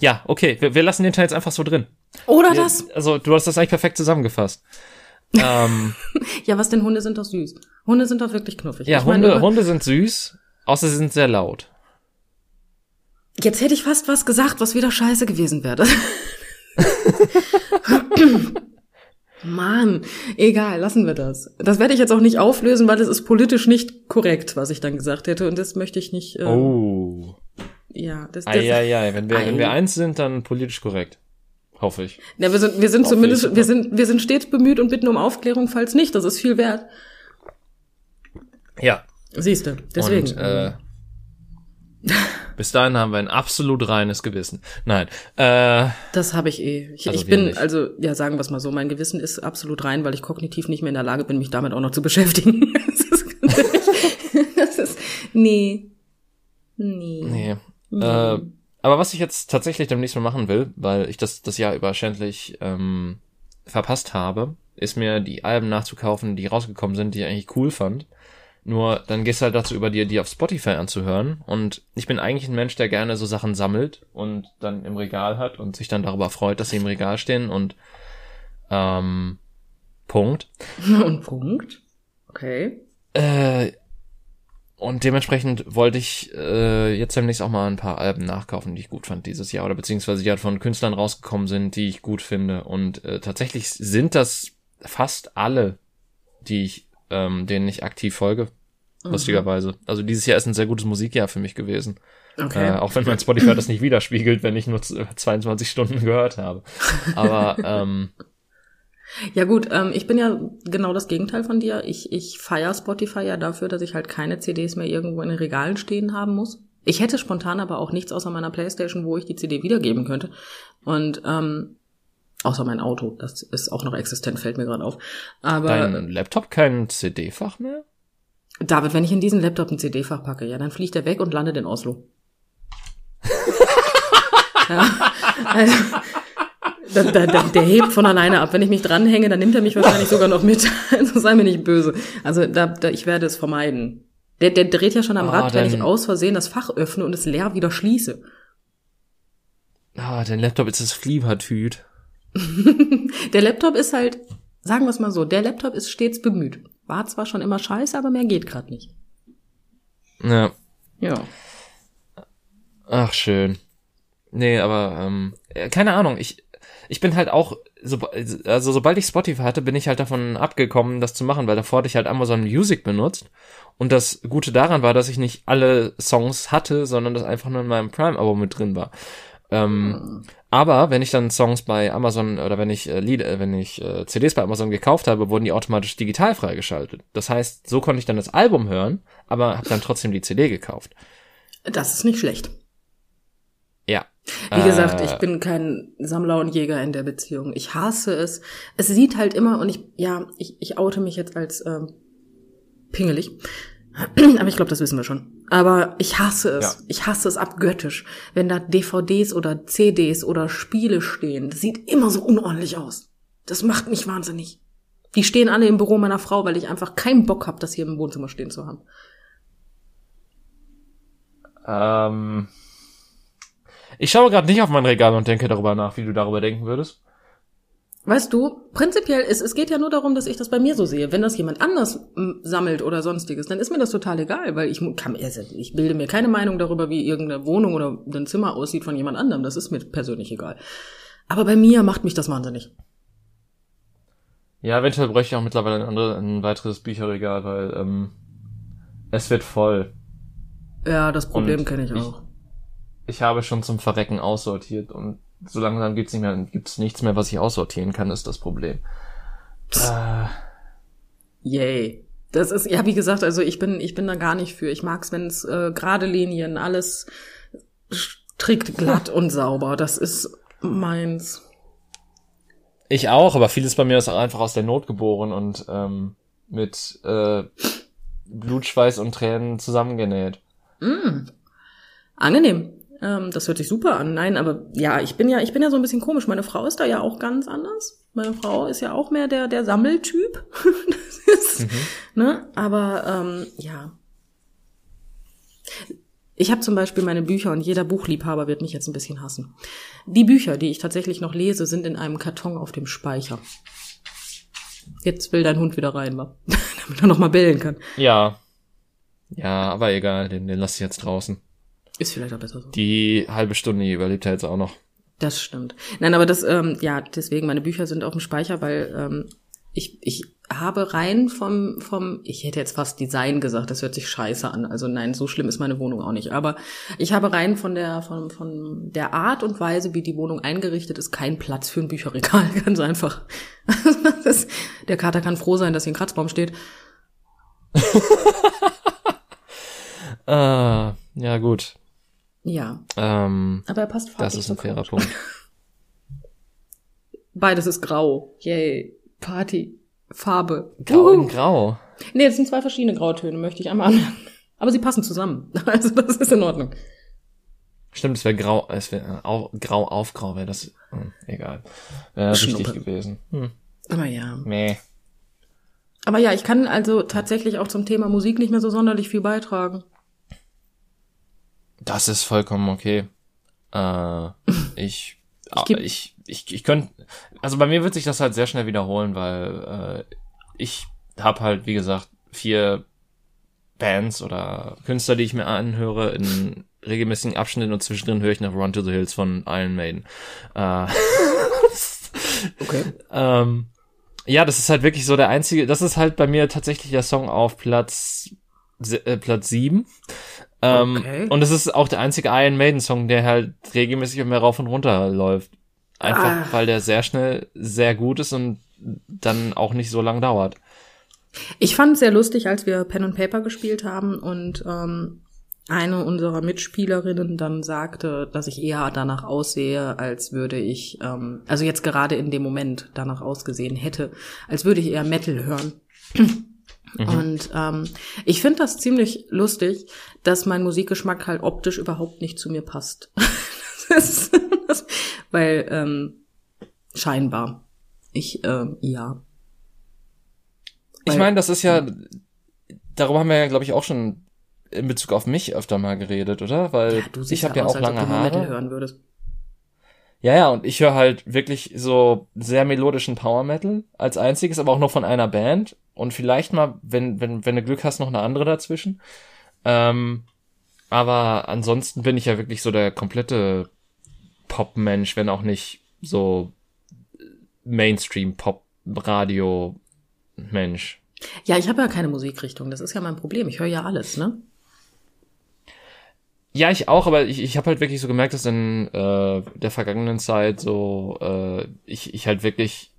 Speaker 1: Ja, okay, wir, wir lassen den Teil jetzt einfach so drin.
Speaker 2: Oder
Speaker 1: Wir,
Speaker 2: das?
Speaker 1: Also, du hast das eigentlich perfekt zusammengefasst. ähm,
Speaker 2: Ja, was denn Hunde sind doch süß. Hunde sind doch wirklich knuffig.
Speaker 1: ja,
Speaker 2: Ich meine,
Speaker 1: Hunde,
Speaker 2: über-
Speaker 1: Hunde sind süß, außer sie sind sehr laut.
Speaker 2: Jetzt hätte ich fast was gesagt, was wieder scheiße gewesen wäre. Mann, egal, lassen wir das. Das werde ich jetzt auch nicht auflösen, weil es ist politisch nicht korrekt, was ich dann gesagt hätte. Und das möchte ich nicht. Äh,
Speaker 1: Oh.
Speaker 2: Ja, das, das,
Speaker 1: Eieiei, wenn wir, wenn wir
Speaker 2: Ei.
Speaker 1: eins sind, dann politisch korrekt. Hoffe ich.
Speaker 2: Ja, wir sind, wir sind
Speaker 1: Hoffe
Speaker 2: zumindest,
Speaker 1: ich.
Speaker 2: wir sind, wir sind stets bemüht und bitten um Aufklärung, falls nicht. Das ist viel wert.
Speaker 1: Ja.
Speaker 2: Siehst du, deswegen.
Speaker 1: Und, äh, bis dahin haben wir ein absolut reines Gewissen. Nein. Äh,
Speaker 2: das habe ich eh. Ich,
Speaker 1: Also
Speaker 2: ich bin,
Speaker 1: nicht.
Speaker 2: also, ja, sagen wir es mal so, mein Gewissen ist absolut rein, weil ich kognitiv nicht mehr in der Lage bin, mich damit auch noch zu beschäftigen. das ist, das ist, nee. Nee.
Speaker 1: nee.
Speaker 2: Mhm.
Speaker 1: Äh, aber was ich jetzt tatsächlich demnächst mal machen will, weil ich das das Jahr über schändlich ähm, verpasst habe, ist mir die Alben nachzukaufen, die rausgekommen sind, die ich eigentlich cool fand. Nur dann gehst du halt dazu über, dir die auf Spotify anzuhören. Und ich bin eigentlich ein Mensch, der gerne so Sachen sammelt und dann im Regal hat und sich dann darüber freut, dass sie im Regal stehen und ähm, Punkt.
Speaker 2: Und Punkt. Okay.
Speaker 1: Äh, und dementsprechend wollte ich äh, jetzt demnächst auch mal ein paar Alben nachkaufen, die ich gut fand dieses Jahr oder beziehungsweise die halt von Künstlern rausgekommen sind, die ich gut finde. Und äh, tatsächlich sind das fast alle, die ich, ähm, denen ich aktiv folge, lustigerweise. Also dieses Jahr ist ein sehr gutes Musikjahr für mich gewesen.
Speaker 2: Okay.
Speaker 1: Äh, auch wenn mein Spotify das nicht widerspiegelt, wenn ich nur z- 22 Stunden gehört habe. Aber ähm,
Speaker 2: Ja gut, ähm, ich bin ja genau das Gegenteil von dir. Ich, ich feier Spotify ja dafür, dass ich halt keine CDs mehr irgendwo in den Regalen stehen haben muss. Ich hätte spontan aber auch nichts außer meiner Playstation, wo ich die CD wiedergeben könnte. Und ähm, außer mein Auto, das ist auch noch existent, fällt mir gerade auf. Aber
Speaker 1: dein Laptop kein CD-Fach mehr?
Speaker 2: David, wenn ich in diesen Laptop ein CD-Fach packe, ja, dann fliegt er weg und landet in Oslo. ja, also, da, da, der hebt von alleine ab. Wenn ich mich dranhänge, dann nimmt er mich wahrscheinlich sogar noch mit. Also sei mir nicht böse. Also da, da, ich werde es vermeiden. Der, der dreht ja schon am
Speaker 1: Ah,
Speaker 2: Rad, wenn ich aus Versehen das Fach öffne und es leer wieder schließe.
Speaker 1: Ah, dein Laptop ist das Fliebertüt.
Speaker 2: Der Laptop ist halt, sagen wir es mal so, der Laptop ist stets bemüht. War zwar schon immer scheiße, aber mehr geht gerade nicht.
Speaker 1: Ja.
Speaker 2: Ja.
Speaker 1: Ach, schön. Nee, aber, ähm, äh, keine Ahnung, ich, ich bin halt auch, so, also sobald ich Spotify hatte, bin ich halt davon abgekommen, das zu machen, weil davor hatte ich halt Amazon Music benutzt. Und das Gute daran war, dass ich nicht alle Songs hatte, sondern das einfach nur in meinem Prime-Abo mit drin war. Ähm, aber wenn ich dann Songs bei Amazon oder wenn ich äh, Lieder, äh, wenn ich äh, CDs bei Amazon gekauft habe, wurden die automatisch digital freigeschaltet. Das heißt, so konnte ich dann das Album hören, aber habe dann trotzdem die CD gekauft.
Speaker 2: Das ist nicht schlecht.
Speaker 1: Ja.
Speaker 2: Wie gesagt,
Speaker 1: Äh,
Speaker 2: ich bin kein Sammler und Jäger in der Beziehung. Ich hasse es. Es sieht halt immer, und ich, ja, ich, ich oute mich jetzt als ähm, pingelig. Aber ich glaube, das wissen wir schon. Aber ich hasse es.
Speaker 1: Ja.
Speaker 2: Ich hasse es abgöttisch, wenn da DVDs oder CDs oder Spiele stehen. Das sieht immer so unordentlich aus. Das macht mich wahnsinnig. Die stehen alle im Büro meiner Frau, weil ich einfach keinen Bock habe, das hier im Wohnzimmer stehen zu haben.
Speaker 1: Ähm, ich schaue gerade nicht auf mein Regal und denke darüber nach, wie du darüber denken würdest.
Speaker 2: Weißt du, prinzipiell ist, es geht ja nur darum, dass ich das bei mir so sehe. Wenn das jemand anders sammelt oder sonstiges, dann ist mir das total egal, weil ich kann, also ich bilde mir keine Meinung darüber, wie irgendeine Wohnung oder ein Zimmer aussieht von jemand anderem. Das ist mir persönlich egal. Aber bei mir macht mich das wahnsinnig.
Speaker 1: Ja, eventuell bräuchte ich auch mittlerweile ein, andere, ein weiteres Bücherregal, weil ähm, Es wird voll.
Speaker 2: Ja, das Problem kenne ich
Speaker 1: ich-
Speaker 2: auch.
Speaker 1: Ich habe schon zum Verrecken aussortiert und so langsam gibt's nicht mehr, gibt's nichts mehr, was ich aussortieren kann, ist das Problem. Äh,
Speaker 2: Yay. Das ist, ja, wie gesagt, also ich bin, ich bin da gar nicht für. Ich mag's, wenn es äh, gerade Linien, alles strikt, glatt und sauber. Das ist meins.
Speaker 1: ich auch, aber vieles bei mir ist auch einfach aus der Not geboren und ähm, mit äh, Blut, Schweiß und Tränen zusammengenäht.
Speaker 2: Mm. Angenehm. Ähm, das hört sich super an. Nein, aber ja, ich bin ja, ich bin ja so ein bisschen komisch. Meine Frau ist da ja auch ganz anders. Meine Frau ist ja auch mehr der, der Sammeltyp. das ist, ne? Aber ähm, ja. Ich habe zum Beispiel meine Bücher und jeder Buchliebhaber wird mich jetzt ein bisschen hassen. Die Bücher, die ich tatsächlich noch lese, sind in einem Karton auf dem Speicher. Jetzt will dein Hund wieder rein, wa? damit er noch mal bellen kann.
Speaker 1: Ja. Ja, aber egal, den, den lass ich jetzt draußen.
Speaker 2: Ist vielleicht auch besser so.
Speaker 1: Die halbe Stunde überlebt er jetzt auch noch.
Speaker 2: Das stimmt. Nein, aber das, ähm, ja, deswegen, meine Bücher sind auf dem Speicher, weil ähm, ich, ich habe rein vom, vom, ich hätte jetzt fast Design gesagt, das hört sich scheiße an. Also nein, so schlimm ist meine Wohnung auch nicht. Aber ich habe rein von der, von, von der Art und Weise, wie die Wohnung eingerichtet ist, keinen Platz für ein Bücherregal. Ganz einfach. das, der Kater kann froh sein, dass hier ein Kratzbaum steht.
Speaker 1: Äh, ja, gut.
Speaker 2: Ja,
Speaker 1: Ähm,
Speaker 2: aber er passt
Speaker 1: das
Speaker 2: farblich
Speaker 1: ist ein fairer
Speaker 2: gut.
Speaker 1: Punkt.
Speaker 2: Beides ist grau. Yay. Party. Farbe.
Speaker 1: Grau in
Speaker 2: Uhu.
Speaker 1: Grau.
Speaker 2: Nee, das sind zwei verschiedene Grautöne, möchte ich einmal anmerken. Aber sie passen zusammen. Also das ist in Ordnung.
Speaker 1: Stimmt, es wäre grau, es wäre äh, au, grau auf grau, wäre das, hm, egal. Wäre richtig gewesen. Hm.
Speaker 2: Aber ja.
Speaker 1: Nee.
Speaker 2: Aber ja, ich kann also tatsächlich auch zum Thema Musik nicht mehr so sonderlich viel beitragen.
Speaker 1: Das ist vollkommen okay. Äh, ich, ich, ich, ich, ich könnte, also bei mir wird sich das halt sehr schnell wiederholen, weil äh, ich habe halt, wie gesagt, vier Bands oder Künstler, die ich mir anhöre in regelmäßigen Abschnitten und zwischendrin höre ich noch Run to the Hills von Iron Maiden. Äh,
Speaker 2: Okay.
Speaker 1: ähm, ja, das ist halt wirklich so der einzige, das ist halt bei mir tatsächlich der Song auf Platz, äh, Platz sieben. Ähm,
Speaker 2: Okay.
Speaker 1: Und es ist auch der einzige Iron Maiden Song, der halt regelmäßig immer rauf und runter läuft. Einfach,
Speaker 2: Ah.
Speaker 1: weil der sehr schnell sehr gut ist und dann auch nicht so lang dauert.
Speaker 2: Ich fand es sehr lustig, als wir Pen and Paper gespielt haben und ähm, eine unserer Mitspielerinnen dann sagte, dass ich eher danach aussehe, als würde ich, ähm, also jetzt gerade in dem Moment danach ausgesehen hätte, als würde ich eher Metal hören. Und ähm, ich finde das ziemlich lustig, dass mein Musikgeschmack halt optisch überhaupt nicht zu mir passt. das ist, das, weil ähm, scheinbar. Ich, ähm, ja.
Speaker 1: Ich
Speaker 2: Weil-
Speaker 1: meine, das ist ja, darüber haben wir ja, glaube ich, auch schon in Bezug auf mich öfter mal geredet, oder? Weil
Speaker 2: Ja,
Speaker 1: ich habe ja
Speaker 2: aus,
Speaker 1: auch lange Haare.
Speaker 2: hören würdest.
Speaker 1: Ja, ja, und ich höre halt wirklich so sehr melodischen Power Metal als einziges, aber auch nur von einer Band. Und vielleicht mal, wenn, wenn, wenn du Glück hast, noch eine andere dazwischen. Ähm, aber ansonsten bin ich ja wirklich so der komplette Pop-Mensch, wenn auch nicht so Mainstream-Pop-Radio-Mensch.
Speaker 2: Ja, ich habe ja keine Musikrichtung. Das ist ja mein Problem. Ich höre ja alles, ne?
Speaker 1: Ja, ich auch, aber ich, ich habe halt wirklich so gemerkt, dass in äh, der vergangenen Zeit so äh, ich, ich halt wirklich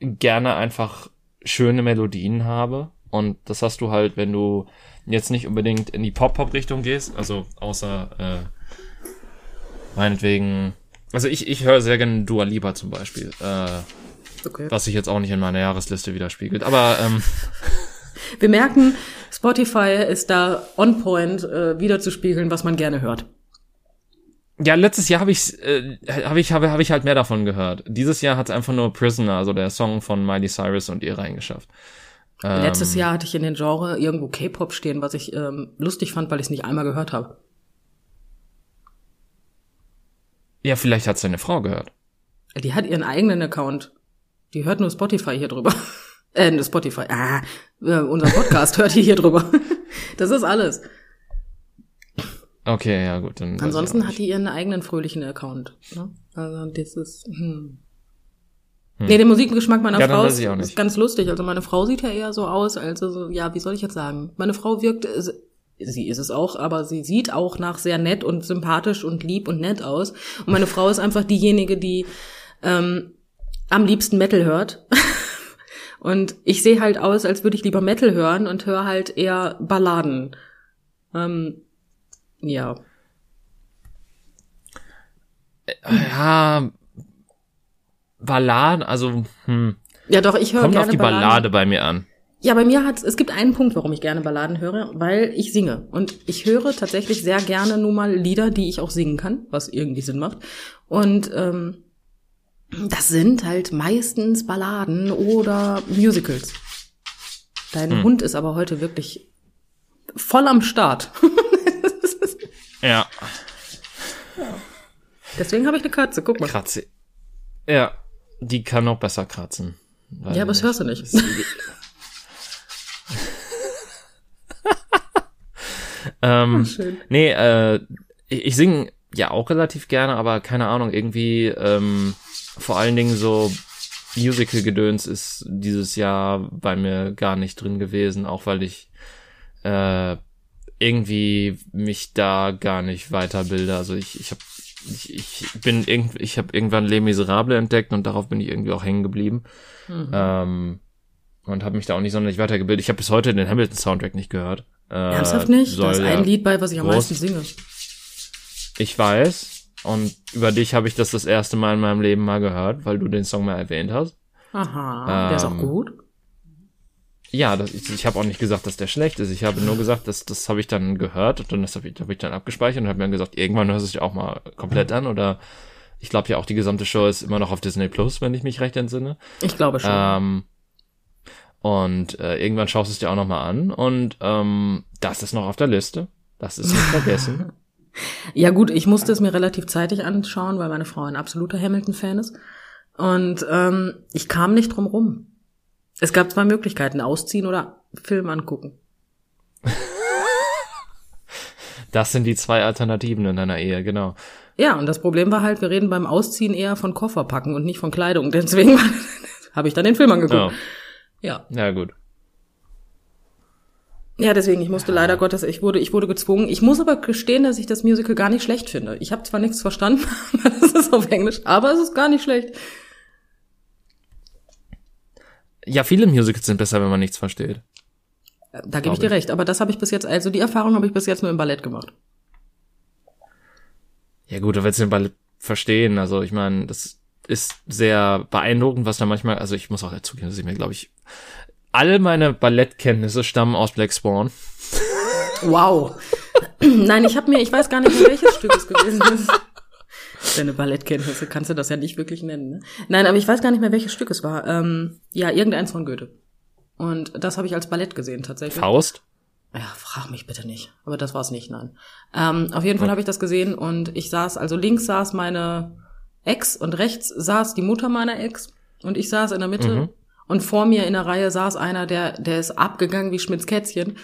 Speaker 1: gerne einfach schöne Melodien habe. Und das hast du halt, wenn du jetzt nicht unbedingt in die Pop-Pop-Richtung gehst, also außer äh, meinetwegen. Also ich, ich höre sehr gerne Dua Lipa zum Beispiel, äh,
Speaker 2: Okay.
Speaker 1: was sich jetzt auch nicht in meiner Jahresliste widerspiegelt. Aber ähm,
Speaker 2: Wir merken, Spotify ist da on point, äh, wieder zu spiegeln, was man gerne hört.
Speaker 1: Ja, letztes Jahr habe ich äh, habe ich habe habe ich halt mehr davon gehört. Dieses Jahr hat es einfach nur Prisoner, also der Song von Miley Cyrus und ihr reingeschafft. Ähm,
Speaker 2: Letztes Jahr hatte ich in den Genre irgendwo K-Pop stehen, was ich ähm, lustig fand, weil ich es nicht einmal gehört habe.
Speaker 1: Ja, vielleicht hat seine Frau gehört.
Speaker 2: Die hat ihren eigenen Account. Die hört nur Spotify hier drüber. äh, nur Spotify. Ah, äh, unser Podcast hört die hier drüber. Das ist alles.
Speaker 1: Okay, ja gut, dann.
Speaker 2: Ansonsten hat die ihren eigenen fröhlichen Account. Ne? Also das ist. Hm.
Speaker 1: Hm.
Speaker 2: Nee, der Musikgeschmack meiner
Speaker 1: Ja,
Speaker 2: Frau ist, ganz lustig. Also meine Frau sieht ja eher so aus, als so, ja, wie soll ich jetzt sagen? Meine Frau wirkt äh, sie ist es auch, aber sie sieht auch nach sehr nett und sympathisch und lieb und nett aus. Und meine Frau ist einfach diejenige, die ähm, am liebsten Metal hört. und ich sehe halt aus, als würde ich lieber Metal hören und höre halt eher Balladen. Ähm, ja.
Speaker 1: Ja, Balladen, also, hm.
Speaker 2: Ja, doch, ich höre
Speaker 1: Kommt
Speaker 2: gerne
Speaker 1: auf die
Speaker 2: Balladen.
Speaker 1: Ballade bei mir an.
Speaker 2: Ja, bei mir hat es gibt einen Punkt, warum ich gerne Balladen höre, weil ich singe und ich höre tatsächlich sehr gerne nun mal Lieder, die ich auch singen kann, was irgendwie Sinn macht. Und ähm, das sind halt meistens Balladen oder Musicals. Dein
Speaker 1: Hm.
Speaker 2: Hund ist aber heute wirklich voll am Start.
Speaker 1: Ja,
Speaker 2: Deswegen habe ich eine Katze. Guck mal.
Speaker 1: kratze. Ja, die kann noch besser kratzen.
Speaker 2: Ja, aber das hörst du nicht.
Speaker 1: Ähm,
Speaker 2: Schön.
Speaker 1: nee, äh, ich, ich singe ja auch relativ gerne, aber keine Ahnung, irgendwie ähm, vor allen Dingen so Musical-Gedöns ist dieses Jahr bei mir gar nicht drin gewesen, auch weil ich äh, irgendwie mich da gar nicht weiterbilde. Also ich, ich habe ich, ich bin irgendwie, ich habe irgendwann Les Miserables entdeckt und darauf bin ich irgendwie auch hängen geblieben.
Speaker 2: Mhm.
Speaker 1: Ähm, und habe mich da auch nicht sonderlich weitergebildet. Ich habe bis heute den Hamilton-Soundtrack nicht gehört. Äh,
Speaker 2: Ernsthaft nicht? Da ist ein Lied bei, was ich am
Speaker 1: groß-
Speaker 2: meisten singe.
Speaker 1: Ich weiß. Und über dich habe ich das das erste Mal in meinem Leben mal gehört, weil du den Song mal erwähnt hast.
Speaker 2: Aha, der ist auch
Speaker 1: Ähm,
Speaker 2: gut.
Speaker 1: Ja, das, ich, ich habe auch nicht gesagt, dass der schlecht ist. Ich habe nur gesagt, dass das habe ich dann gehört und dann das habe ich, hab ich dann abgespeichert und habe mir dann gesagt, irgendwann hörst du es dir auch mal komplett an oder ich glaube ja auch die gesamte Show ist immer noch auf Disney Plus, wenn ich mich recht entsinne.
Speaker 2: Ich glaube schon.
Speaker 1: Ähm, und äh, irgendwann schaust du es dir auch noch mal an und ähm, das ist noch auf der Liste. Das ist nicht vergessen.
Speaker 2: Ja gut, ich musste es mir relativ zeitig anschauen, weil meine Frau ein absoluter Hamilton-Fan ist. Und ähm, ich kam nicht drum rum. Es gab zwei Möglichkeiten, ausziehen oder Film angucken.
Speaker 1: Das sind die zwei Alternativen in deiner Ehe, genau.
Speaker 2: Ja, und das Problem war halt, wir reden beim Ausziehen eher von Koffer packen und nicht von Kleidung. Deswegen habe ich dann den Film angeguckt.
Speaker 1: Ja,
Speaker 2: Ja.
Speaker 1: ja gut.
Speaker 2: Ja, deswegen, ich musste leider Gottes, ich wurde, ich wurde gezwungen. Ich muss aber gestehen, dass ich das Musical gar nicht schlecht finde. Ich habe zwar nichts verstanden, das ist auf Englisch, aber es ist gar nicht schlecht.
Speaker 1: Ja, viele Musicals sind besser, wenn man nichts versteht.
Speaker 2: Da gebe ich dir recht, aber das habe ich bis jetzt, also die Erfahrung habe ich bis jetzt nur im Ballett gemacht.
Speaker 1: Ja gut, du willst den Ball verstehen. Also ich meine, das ist sehr beeindruckend, was da manchmal, also ich muss auch dazugeben, dass ich mir, glaube ich, alle meine Ballettkenntnisse stammen aus Black Spawn.
Speaker 2: Wow. Nein, ich habe mir, ich weiß gar nicht welches Stück es gewesen ist. Deine Ballettkenntnisse kannst du das ja nicht wirklich nennen. Ne? Nein, aber ich weiß gar nicht mehr, welches Stück es war. Ähm, ja, irgendeins von Goethe. Und das habe ich als Ballett gesehen tatsächlich.
Speaker 1: Faust.
Speaker 2: Ja, frag mich bitte nicht. Aber das war's nicht, nein. Ähm, auf jeden Fall habe ich das gesehen und ich saß, also links saß meine Ex und rechts saß die Mutter meiner Ex und ich saß in der Mitte
Speaker 1: Mhm.
Speaker 2: und vor mir in der Reihe saß einer, der, der ist abgegangen wie Schmitz Kätzchen,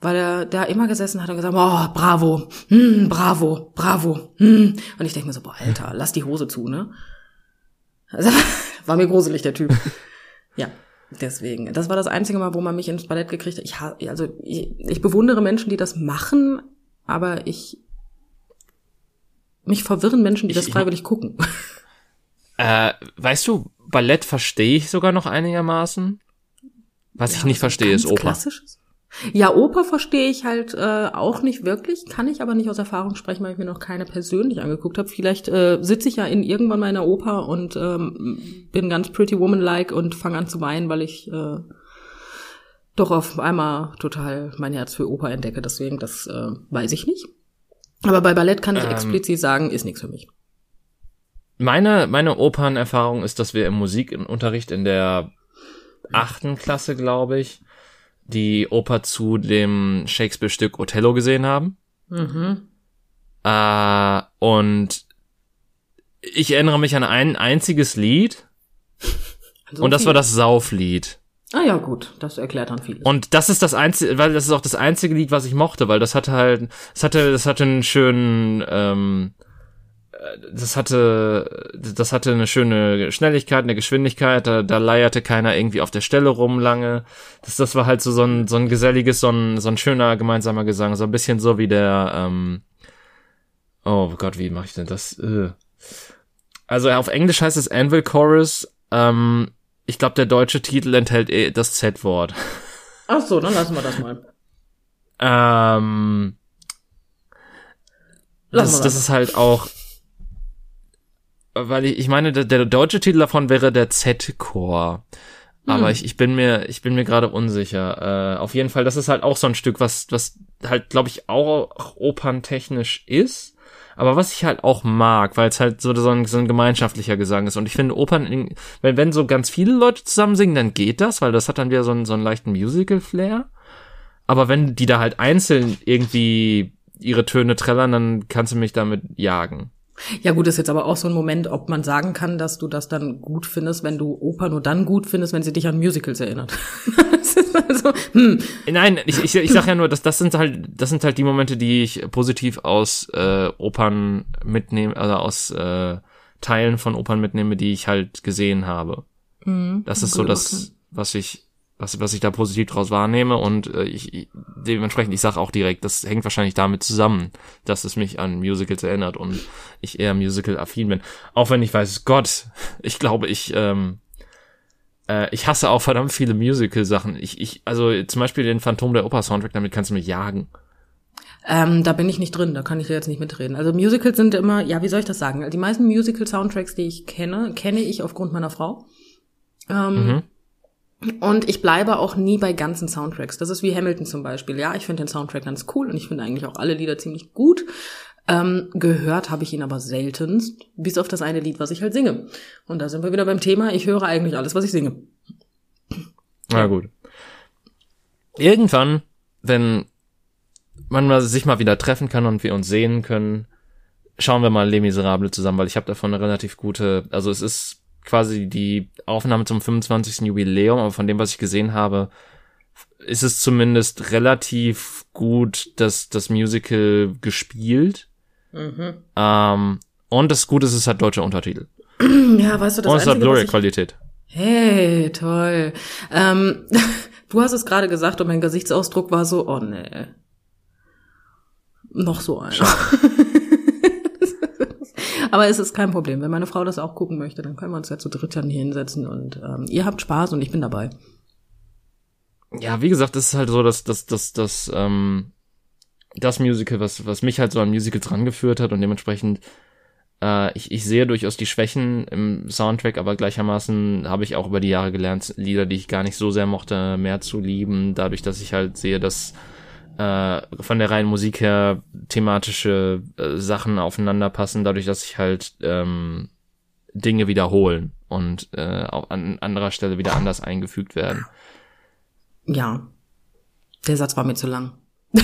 Speaker 2: weil er da immer gesessen hat und gesagt, oh, bravo, hm, bravo, bravo, hm. Und ich denke mir so, boah, Alter, lass die Hose zu, ne? Also, war mir gruselig, der Typ. ja. Deswegen, das war das einzige Mal, wo man mich ins Ballett gekriegt hat. Ich, also ich, ich bewundere Menschen, die das machen, aber ich mich verwirren Menschen, die
Speaker 1: Ich-
Speaker 2: das
Speaker 1: ich-
Speaker 2: freiwillig gucken.
Speaker 1: Äh, weißt du, Ballett verstehe ich sogar noch einigermaßen. Was ich
Speaker 2: Ja,
Speaker 1: nicht
Speaker 2: so
Speaker 1: verstehe, ist Oper.
Speaker 2: Klassisches. Ja, Oper verstehe ich halt äh, auch nicht wirklich, kann ich aber nicht aus Erfahrung sprechen, weil ich mir noch keine persönlich angeguckt habe. Vielleicht äh, sitze ich ja in irgendwann mal in einer Oper und ähm, bin ganz Pretty Woman-like und fange an zu weinen, weil ich äh, doch auf einmal total mein Herz für Oper entdecke. Deswegen, das äh, weiß ich nicht. Aber bei Ballett kann ich
Speaker 1: Ähm.
Speaker 2: explizit sagen, ist nichts für mich.
Speaker 1: Meine, meine Opernerfahrung ist, dass wir im Musikunterricht in der achten Klasse, glaube ich, die Oper zu dem Shakespeare-Stück Othello gesehen haben.
Speaker 2: Mhm.
Speaker 1: Äh, und ich erinnere mich an ein einziges Lied
Speaker 2: So
Speaker 1: und das
Speaker 2: viel.
Speaker 1: war das Sauflied.
Speaker 2: Ah ja, gut, das erklärt dann vieles.
Speaker 1: Und das ist das einzige, weil das ist auch das einzige Lied, was ich mochte, weil das hatte halt, es hatte, das hatte einen schönen, ähm, das hatte, das hatte eine schöne Schnelligkeit, eine Geschwindigkeit, da, da leierte keiner irgendwie auf der Stelle rum lange. Das, das war halt so, so ein, so ein geselliges, so ein, so ein schöner gemeinsamer Gesang, so ein bisschen so wie der, ähm, oh Gott, wie mache ich denn das? Äh. Also auf Englisch heißt es Anvil Chorus, ähm, ich glaube, der deutsche Titel enthält eh das Z-Wort.
Speaker 2: Ach so, dann lassen wir das mal.
Speaker 1: Ähm,
Speaker 2: Lassen
Speaker 1: das, das ist halt auch, weil ich, ich meine, der, der deutsche Titel davon wäre der Z-Chor. Aber
Speaker 2: Hm.
Speaker 1: ich, ich bin mir, ich bin mir gerade unsicher. Äh, auf jeden Fall, das ist halt auch so ein Stück, was, was halt, glaube ich, auch operntechnisch ist. Aber was ich halt auch mag, weil es halt so, so, ein, so ein gemeinschaftlicher Gesang ist. Und ich finde Opern, in- wenn, wenn so ganz viele Leute zusammen singen, dann geht das, weil das hat dann wieder so einen, so einen leichten Musical-Flair. Aber wenn die da halt einzeln irgendwie ihre Töne trällern, dann kannst du mich damit jagen.
Speaker 2: Ja gut, ist jetzt aber auch so ein Moment, ob man sagen kann, dass du das dann gut findest, wenn du Oper nur dann gut findest, wenn sie dich an Musicals erinnert. also, hm,
Speaker 1: Nein, ich, ich, ich sag ja nur, dass das sind halt, das sind halt die Momente, die ich positiv aus äh, Opern mitnehme, also aus äh, Teilen von Opern mitnehme, die ich halt gesehen habe. Das ist so das, was ich, was, was ich da positiv draus wahrnehme und äh, ich, ich dementsprechend, ich sage auch direkt, das hängt wahrscheinlich damit zusammen, dass es mich an Musicals erinnert und ich eher Musical-affin bin. Auch wenn ich weiß, Gott, ich glaube, ich ähm, äh, ich hasse auch verdammt viele Musical-Sachen. Ich, ich, also zum Beispiel den Phantom der Oper-Soundtrack, damit kannst du mich jagen.
Speaker 2: ähm, da bin ich nicht drin, da kann ich jetzt nicht mitreden. Also Musicals sind immer, ja, wie soll ich das sagen? Die meisten Musical-Soundtracks, die ich kenne, kenne ich aufgrund meiner Frau. Ähm,
Speaker 1: Mhm.
Speaker 2: Und ich bleibe auch nie bei ganzen Soundtracks. Das ist wie Hamilton zum Beispiel. Ja, ich finde den Soundtrack ganz cool und ich finde eigentlich auch alle Lieder ziemlich gut. Ähm, gehört habe ich ihn aber seltenst, bis auf das eine Lied, was ich halt singe. Und da sind wir wieder beim Thema, ich höre eigentlich alles, was ich singe.
Speaker 1: Na gut. Irgendwann, wenn man sich mal wieder treffen kann und wir uns sehen können, schauen wir mal Les Miserables zusammen, weil ich habe davon eine relativ gute, also es ist quasi die Aufnahme zum 25. Jubiläum, aber von dem, was ich gesehen habe, ist es zumindest relativ gut, dass das Musical gespielt.
Speaker 2: Mhm.
Speaker 1: Ähm, und das Gute ist, es hat deutsche Untertitel.
Speaker 2: Ja, weißt du, das
Speaker 1: und es hat Blu-ray-Qualität.
Speaker 2: Hey, toll. Ähm, du hast es gerade gesagt und mein Gesichtsausdruck war so, oh nee. Noch so einer. Aber es ist kein Problem. Wenn meine Frau das auch gucken möchte, dann können wir uns ja zu dritt dann hier hinsetzen und ähm, ihr habt Spaß und ich bin dabei.
Speaker 1: ja, wie gesagt, das ist halt so, dass das, das, das, ähm, das Musical, was, was mich halt so an Musicals rangeführt hat und dementsprechend, äh, ich, ich sehe durchaus die Schwächen im Soundtrack, aber gleichermaßen habe ich auch über die Jahre gelernt, Lieder, die ich gar nicht so sehr mochte, mehr zu lieben, dadurch, dass ich halt sehe, dass äh, von der reinen Musik her thematische äh, Sachen aufeinander passen, dadurch, dass sich halt ähm, Dinge wiederholen und äh, auch an anderer Stelle wieder anders eingefügt werden.
Speaker 2: Ja. Der Satz war mir zu lang.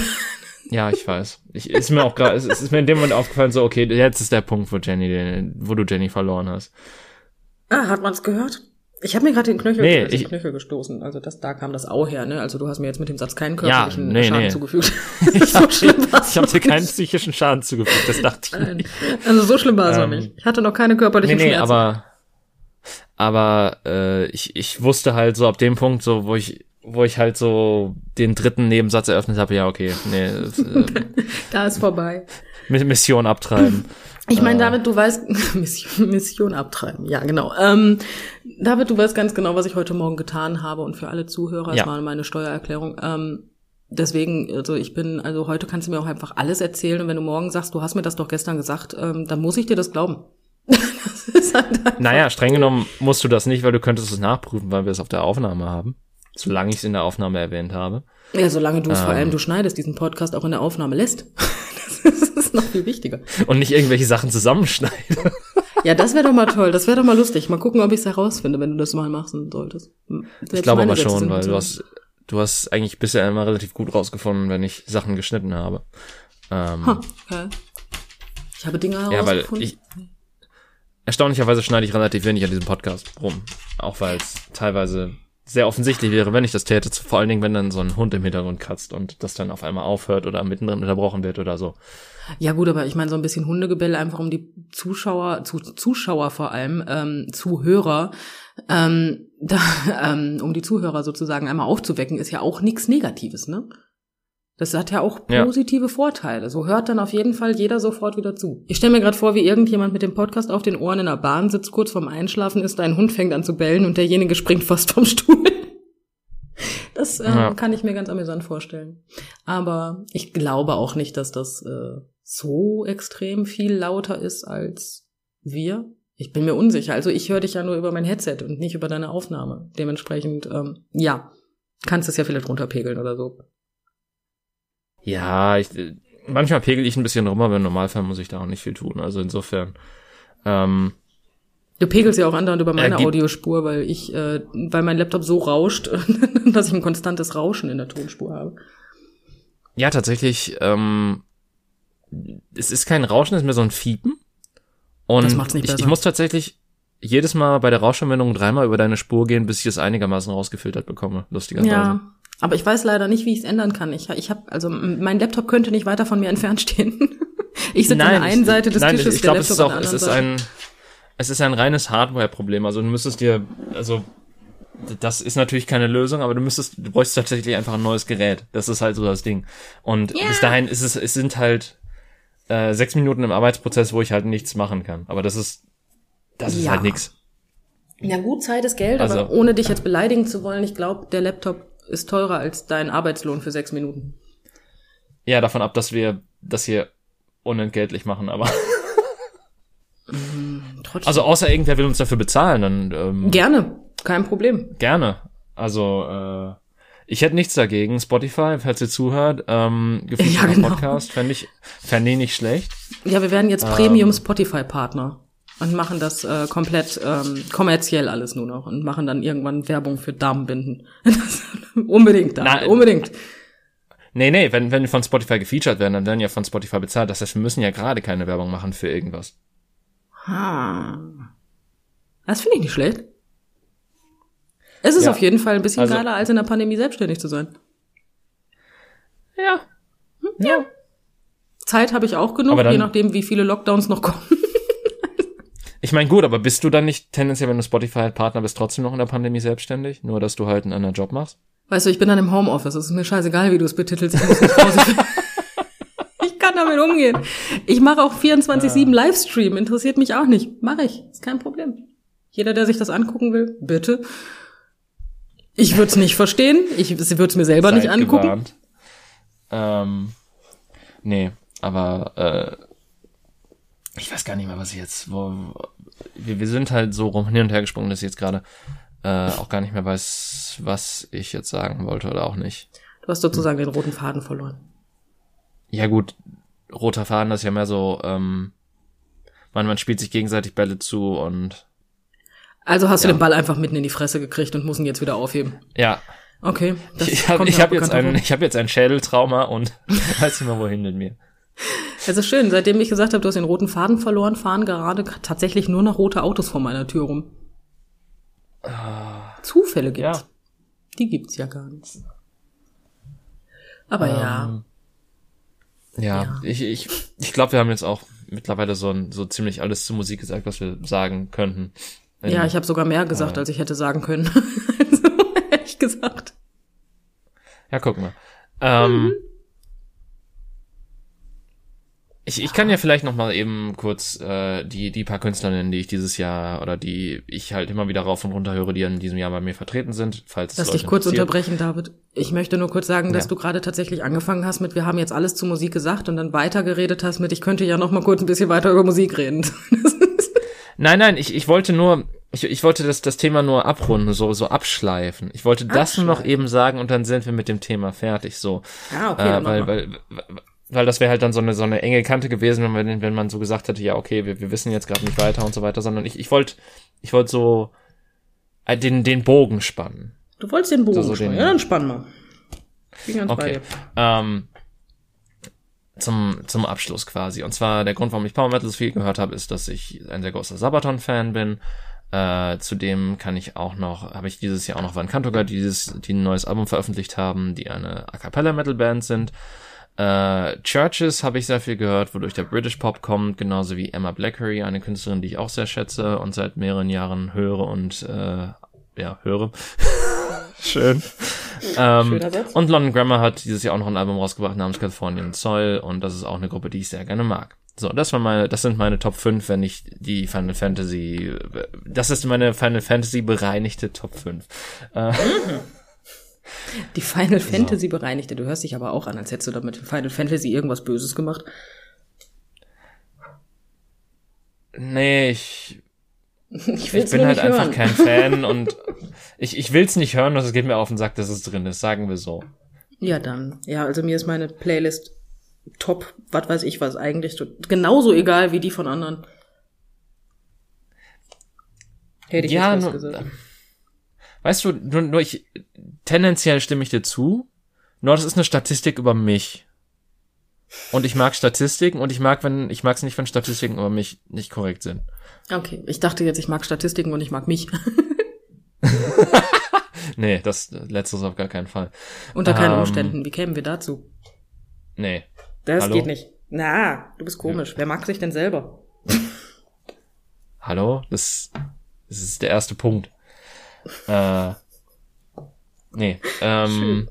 Speaker 1: Ja, ich weiß. Ich, ist mir auch gerade, es ist mir in dem Moment aufgefallen, so, okay, jetzt ist der Punkt, wo Jenny, den, wo du Jenny verloren hast.
Speaker 2: Ah, hat man's gehört? Ich habe mir gerade den Knöchel,
Speaker 1: Nee, ich-
Speaker 2: Knöchel gestoßen. Also das, da kam das Au her, ne? Also du hast mir jetzt mit dem Satz keinen
Speaker 1: Ja,
Speaker 2: körperlichen
Speaker 1: nee,
Speaker 2: Schaden
Speaker 1: nee.
Speaker 2: zugefügt.
Speaker 1: Ich
Speaker 2: so
Speaker 1: habe hab dir
Speaker 2: noch
Speaker 1: keinen psychischen Schaden zugefügt, das dachte ich
Speaker 2: Nein. Also so schlimm war es noch
Speaker 1: Ähm,
Speaker 2: nicht. Ich hatte noch keine körperlichen
Speaker 1: Nee, nee,
Speaker 2: Schmerzen.
Speaker 1: aber, aber äh, ich, ich wusste halt so ab dem Punkt, so, wo ich, wo ich halt so den dritten Nebensatz eröffnet habe, ja, okay, nee, äh,
Speaker 2: da ist vorbei.
Speaker 1: Mission abtreiben.
Speaker 2: Ich meine,
Speaker 1: Äh.
Speaker 2: David, du weißt, Mission, Mission abtreiben, ja, genau. Ähm, David, du weißt ganz genau, was ich heute Morgen getan habe und für alle Zuhörer,
Speaker 1: Ja.
Speaker 2: es war meine Steuererklärung. Ähm, deswegen, also ich bin, also heute kannst du mir auch einfach alles erzählen und wenn du morgen sagst, du hast mir das doch gestern gesagt, ähm, dann muss ich dir das glauben. das halt
Speaker 1: Naja, streng genommen musst du das nicht, weil du könntest es nachprüfen, weil wir es auf der Aufnahme haben. Solange ich es in der Aufnahme erwähnt habe.
Speaker 2: Ja, solange du es vor
Speaker 1: Ähm.
Speaker 2: allem, du schneidest diesen Podcast auch in der Aufnahme lässt. das ist noch viel wichtiger.
Speaker 1: Und nicht irgendwelche Sachen zusammenschneiden.
Speaker 2: Ja, das wäre doch mal toll. Das wäre doch mal lustig. Mal gucken, ob ich es herausfinde, wenn du das mal machen solltest. Selbst
Speaker 1: Ich glaube aber schon, weil du hast, du hast eigentlich bisher immer relativ gut rausgefunden, wenn ich Sachen geschnitten habe. Ähm,
Speaker 2: Ha, okay. Ich habe Dinge
Speaker 1: ja, weil
Speaker 2: herausgefunden.
Speaker 1: ich, erstaunlicherweise schneide ich relativ wenig an diesem Podcast rum. Auch weil es teilweise sehr offensichtlich wäre, wenn ich das täte, vor allen Dingen, wenn dann so ein Hund im Hintergrund kratzt und das dann auf einmal aufhört oder mittendrin unterbrochen wird oder so.
Speaker 2: Ja gut, aber ich meine so ein bisschen Hundegebell einfach um die Zuschauer, zu, Zuschauer vor allem, ähm, Zuhörer, ähm, da, ähm, um die Zuhörer sozusagen einmal aufzuwecken, ist ja auch nichts Negatives, ne? Das hat ja auch
Speaker 1: Ja.
Speaker 2: positive Vorteile. So hört dann auf jeden Fall jeder sofort wieder zu. Ich stelle mir gerade vor, wie irgendjemand mit dem Podcast auf den Ohren in der Bahn sitzt, kurz vorm Einschlafen ist, dein Hund fängt an zu bellen und derjenige springt fast vom Stuhl. Das ähm,
Speaker 1: Ja.
Speaker 2: kann ich mir ganz amüsant vorstellen. Aber ich glaube auch nicht, dass das äh, so extrem viel lauter ist als wir. Ich bin mir unsicher. Also ich höre dich ja nur über mein Headset und nicht über deine Aufnahme. Dementsprechend, ähm, ja, kannst es ja vielleicht runterpegeln oder so.
Speaker 1: Ja, ich, manchmal pegel ich ein bisschen rum, aber im Normalfall muss ich da auch nicht viel tun. Also insofern, ähm,
Speaker 2: Du pegelst ja auch andauernd über meine Audiospur, weil ich, äh, weil mein Laptop so rauscht, dass ich ein konstantes Rauschen in der Tonspur habe.
Speaker 1: ja, tatsächlich, ähm, es ist kein Rauschen, es ist mehr so ein Fiepen. Und
Speaker 2: Das macht's nicht
Speaker 1: ich, ich muss tatsächlich jedes Mal bei der Rauschanwendung dreimal über deine Spur gehen, bis ich es einigermaßen rausgefiltert bekomme, lustigerweise.
Speaker 2: Ja, aber ich weiß leider nicht, wie ich es ändern kann. Ich, ich habe, also mein Laptop könnte nicht weiter von mir entfernt stehen. Ich sitze an der einen
Speaker 1: ich-
Speaker 2: Seite des
Speaker 1: nein,
Speaker 2: Tisches,
Speaker 1: ich glaube,
Speaker 2: der
Speaker 1: es ist auch, es ist
Speaker 2: Seite.
Speaker 1: ein, es ist ein reines Hardware-Problem. Also du müsstest dir, also das ist natürlich keine Lösung, aber du müsstest, du bräuchst tatsächlich einfach ein neues Gerät. Das ist halt so das Ding. Und bis dahin ist es, es sind halt äh, sechs Minuten im Arbeitsprozess, wo ich halt nichts machen kann. Aber das ist, das ist
Speaker 2: Ja.
Speaker 1: halt nix.
Speaker 2: Ja, gut, Zeit ist Geld,
Speaker 1: Also-
Speaker 2: aber ohne dich jetzt beleidigen zu wollen, ich glaube, der Laptop ist teurer als dein Arbeitslohn für sechs Minuten.
Speaker 1: Ja, davon ab, dass wir das hier unentgeltlich machen, aber
Speaker 2: Trotzdem.
Speaker 1: also außer irgendwer will uns dafür bezahlen, dann ähm,
Speaker 2: Gerne, kein Problem.
Speaker 1: Gerne. Also, äh, ich hätte nichts dagegen. Spotify, falls ihr zuhört, ähm, gefeaturter
Speaker 2: Ja, genau.
Speaker 1: Podcast, fände ich, fände ich nicht schlecht.
Speaker 2: Ja, wir werden jetzt
Speaker 1: Ähm.
Speaker 2: Premium Spotify Partner und machen das äh, komplett ähm, kommerziell alles nur noch und machen dann irgendwann Werbung für Damenbinden. Unbedingt, Damen,
Speaker 1: Nein.
Speaker 2: unbedingt.
Speaker 1: Nee, nee, wenn, wenn wir von Spotify gefeatured werden, dann werden ja von Spotify bezahlt. Das heißt, wir müssen ja gerade keine Werbung machen für irgendwas.
Speaker 2: Ah. Das finde ich nicht schlecht. Es ist
Speaker 1: Ja.
Speaker 2: auf jeden Fall ein bisschen
Speaker 1: Also-
Speaker 2: geiler, als in der Pandemie selbstständig zu sein.
Speaker 1: Ja.
Speaker 2: Ja. Zeit habe ich auch genug,
Speaker 1: dann-
Speaker 2: je nachdem, wie viele Lockdowns noch kommen.
Speaker 1: Ich meine, gut, aber bist du dann nicht tendenziell, wenn du Spotify-Partner bist, trotzdem noch in der Pandemie selbstständig? Nur, dass du halt einen anderen Job machst?
Speaker 2: Weißt du, ich bin dann im Homeoffice. Es ist mir scheißegal, wie du es betitelst. Ich, nicht kann damit umgehen. Ich mache auch 24-7 Livestream. Interessiert mich auch nicht. Mache ich. Ist kein Problem. Jeder, der sich das angucken will, bitte. Ich würde es nicht verstehen. Ich würde es mir selber nicht
Speaker 1: Seid
Speaker 2: angucken.
Speaker 1: gewarnt. Ähm, nee, aber äh, ich weiß gar nicht mehr, was ich jetzt. Wo, wo- wir, wir sind halt so rum hin und her gesprungen, dass ich jetzt gerade äh, auch gar nicht mehr weiß, was ich jetzt sagen wollte oder auch nicht.
Speaker 2: Du hast sozusagen den roten Faden verloren.
Speaker 1: Ja gut, roter Faden das ist ja mehr so, ähm, man, man spielt sich gegenseitig Bälle zu und
Speaker 2: Also hast
Speaker 1: Ja.
Speaker 2: du den Ball einfach mitten in die Fresse gekriegt und musst ihn jetzt wieder aufheben.
Speaker 1: ja.
Speaker 2: Okay. das
Speaker 1: ich habe ich hab jetzt ein ich habe jetzt ein Schädeltrauma und weiß nicht mehr wohin mit mir.
Speaker 2: Es ist schön, seitdem ich gesagt habe, du hast den roten Faden verloren, fahren gerade tatsächlich nur noch rote Autos vor meiner Tür rum. Zufälle gibt's.
Speaker 1: Ja.
Speaker 2: Die gibt's ja gar nicht. Aber ja.
Speaker 1: Ähm, ja,
Speaker 2: Ja.
Speaker 1: ich, ich, ich glaube, wir haben jetzt auch mittlerweile so, ein- so ziemlich alles zur Musik gesagt, was wir sagen könnten. Wenn-
Speaker 2: Ja, ich habe sogar mehr gesagt,
Speaker 1: äh,
Speaker 2: als ich hätte sagen können. also, ehrlich gesagt.
Speaker 1: Ja, guck mal. Ähm,
Speaker 2: Mhm.
Speaker 1: Ich, ich kann ja vielleicht noch mal eben kurz äh, die, die paar Künstler nennen, die ich dieses Jahr oder die ich halt immer wieder rauf und runter höre, die in diesem Jahr bei mir vertreten sind, falls
Speaker 2: Lass dich kurz unterbrechen, David. Ich möchte nur kurz sagen, dass
Speaker 1: Ja.
Speaker 2: du gerade tatsächlich angefangen hast mit, wir haben jetzt alles zu Musik gesagt und dann weitergeredet hast mit, ich könnte ja noch mal kurz ein bisschen weiter über Musik reden.
Speaker 1: Nein, nein, ich, ich wollte nur, ich, ich wollte das, das Thema nur abrunden, so, so abschleifen. Ich wollte das nur noch
Speaker 2: Abschleifen.
Speaker 1: eben sagen und dann sind wir mit dem Thema fertig, so.
Speaker 2: ja, okay,
Speaker 1: äh, weil,
Speaker 2: mal.
Speaker 1: weil, weil das wäre halt dann so eine, so eine enge Kante gewesen, wenn man, wenn man so gesagt hätte, ja, okay, wir, wir wissen jetzt gerade nicht weiter und so weiter, sondern ich, ich wollte, ich wollte so äh, den, den Bogen spannen.
Speaker 2: Du wolltest den Bogen
Speaker 1: So, so
Speaker 2: spannen.
Speaker 1: den-
Speaker 2: Ja, dann spann mal. Bin ganz bei
Speaker 1: Okay.
Speaker 2: dir.
Speaker 1: Ähm, zum, zum Abschluss quasi. Und zwar der Grund, warum ich Power Metal so viel gehört habe, ist, dass ich ein sehr großer Sabaton-Fan bin. Äh, zudem kann ich auch noch, habe ich dieses Jahr auch noch Van Kantoga, die dieses, die ein neues Album veröffentlicht haben, die eine A cappella Metal Band sind. Äh, Churches habe ich sehr viel gehört, wodurch der British Pop kommt, genauso wie Emma Blackery, eine Künstlerin, die ich auch sehr schätze und seit mehreren Jahren höre und äh, ja, höre. Schön. ähm, und London Grammar hat dieses Jahr auch noch ein Album rausgebracht namens Californian Soil und das ist auch eine Gruppe, die ich sehr gerne mag. So, das waren meine, das sind meine Top 5, wenn ich die Final Fantasy, das ist meine Final Fantasy bereinigte Top 5. Äh,
Speaker 2: Die Final Fantasy bereinigte. Du hörst dich aber auch an, als hättest du damit Final Fantasy irgendwas Böses gemacht.
Speaker 1: nee, ich,
Speaker 2: Ich,
Speaker 1: ich bin halt einfach
Speaker 2: hören.
Speaker 1: kein Fan und ich, ich will's nicht hören und es geht mir auf den Sack, dass es drin ist, sagen wir so.
Speaker 2: Ja, dann. Ja, also mir ist meine Playlist top, was weiß ich was, eigentlich so, genauso egal wie die von anderen. Hätte ich
Speaker 1: Ja,
Speaker 2: jetzt gesagt.
Speaker 1: Weißt du, nur, nur ich, tendenziell stimme ich dir zu, nur das ist eine Statistik über mich. Und ich mag Statistiken und ich mag, wenn, ich mag es nicht, wenn Statistiken über mich nicht korrekt sind.
Speaker 2: Okay, ich dachte jetzt, ich mag Statistiken und ich mag mich.
Speaker 1: Nee, das letztes auf gar keinen Fall.
Speaker 2: Unter keinen
Speaker 1: Ähm,
Speaker 2: Umständen. Wie kämen wir dazu?
Speaker 1: Nee.
Speaker 2: Das
Speaker 1: hallo?
Speaker 2: geht nicht. Na, du bist komisch. Wer mag sich denn selber?
Speaker 1: Hallo? Das, das ist der erste Punkt. Äh, nee. Ähm,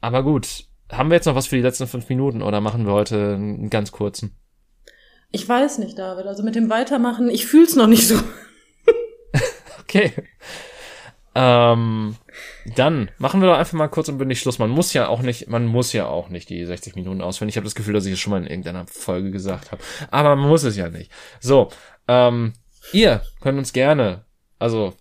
Speaker 1: aber gut. Haben wir jetzt noch was für die letzten fünf Minuten oder machen wir heute einen ganz kurzen?
Speaker 2: Ich weiß nicht, David. Also mit dem Weitermachen, ich fühl's noch nicht so.
Speaker 1: Okay. Ähm, dann machen wir doch einfach mal kurz und bündig Schluss. Man muss ja auch nicht, man muss ja auch nicht die 60 Minuten ausführen. Ich habe das Gefühl, dass ich es schon mal in irgendeiner Folge gesagt habe. Aber man muss es ja nicht. So, ähm, ihr könnt uns gerne, also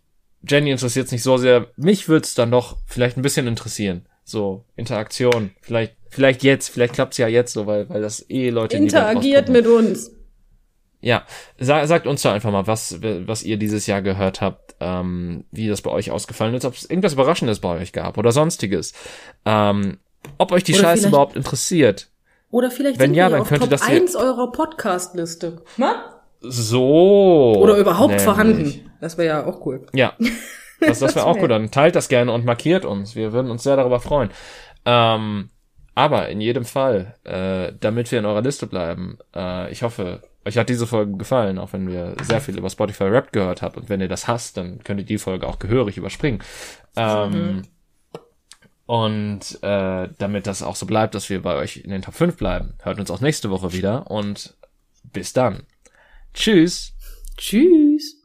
Speaker 1: Jenny interessiert es nicht so sehr. Mich würde es dann doch vielleicht ein bisschen interessieren. So, Interaktion. Vielleicht, vielleicht jetzt, vielleicht klappt's ja jetzt so, weil, weil das eh Leute
Speaker 2: Interagiert mit uns.
Speaker 1: Ja, sa sagt uns doch einfach mal, was, was ihr dieses Jahr gehört habt, ähm, wie das bei euch ausgefallen ist, ob es irgendwas Überraschendes bei euch gab oder sonstiges. Ähm, ob euch die
Speaker 2: Oder
Speaker 1: Scheiße überhaupt interessiert.
Speaker 2: Oder vielleicht
Speaker 1: Wenn
Speaker 2: sind
Speaker 1: ja,
Speaker 2: wir
Speaker 1: dann
Speaker 2: auf
Speaker 1: könnte
Speaker 2: Top
Speaker 1: das hier-
Speaker 2: 1 eurer Podcast-Liste. Na?
Speaker 1: So.
Speaker 2: Oder überhaupt
Speaker 1: nämlich.
Speaker 2: vorhanden. Das wäre ja auch cool.
Speaker 1: Ja. Das, das wäre auch gut. Dann teilt das gerne und markiert uns. Wir würden uns sehr darüber freuen. Ähm, aber in jedem Fall, äh, damit wir in eurer Liste bleiben, äh, ich hoffe, euch hat diese Folge gefallen, auch wenn wir sehr viel über Spotify Rap gehört habt. Und wenn ihr das hasst, dann könnt ihr die Folge auch gehörig überspringen. Ähm, Und äh, damit das auch so bleibt, dass wir bei euch in den Top 5 bleiben, hört uns auch nächste Woche wieder und bis dann. Tschüss.
Speaker 2: Tschüss.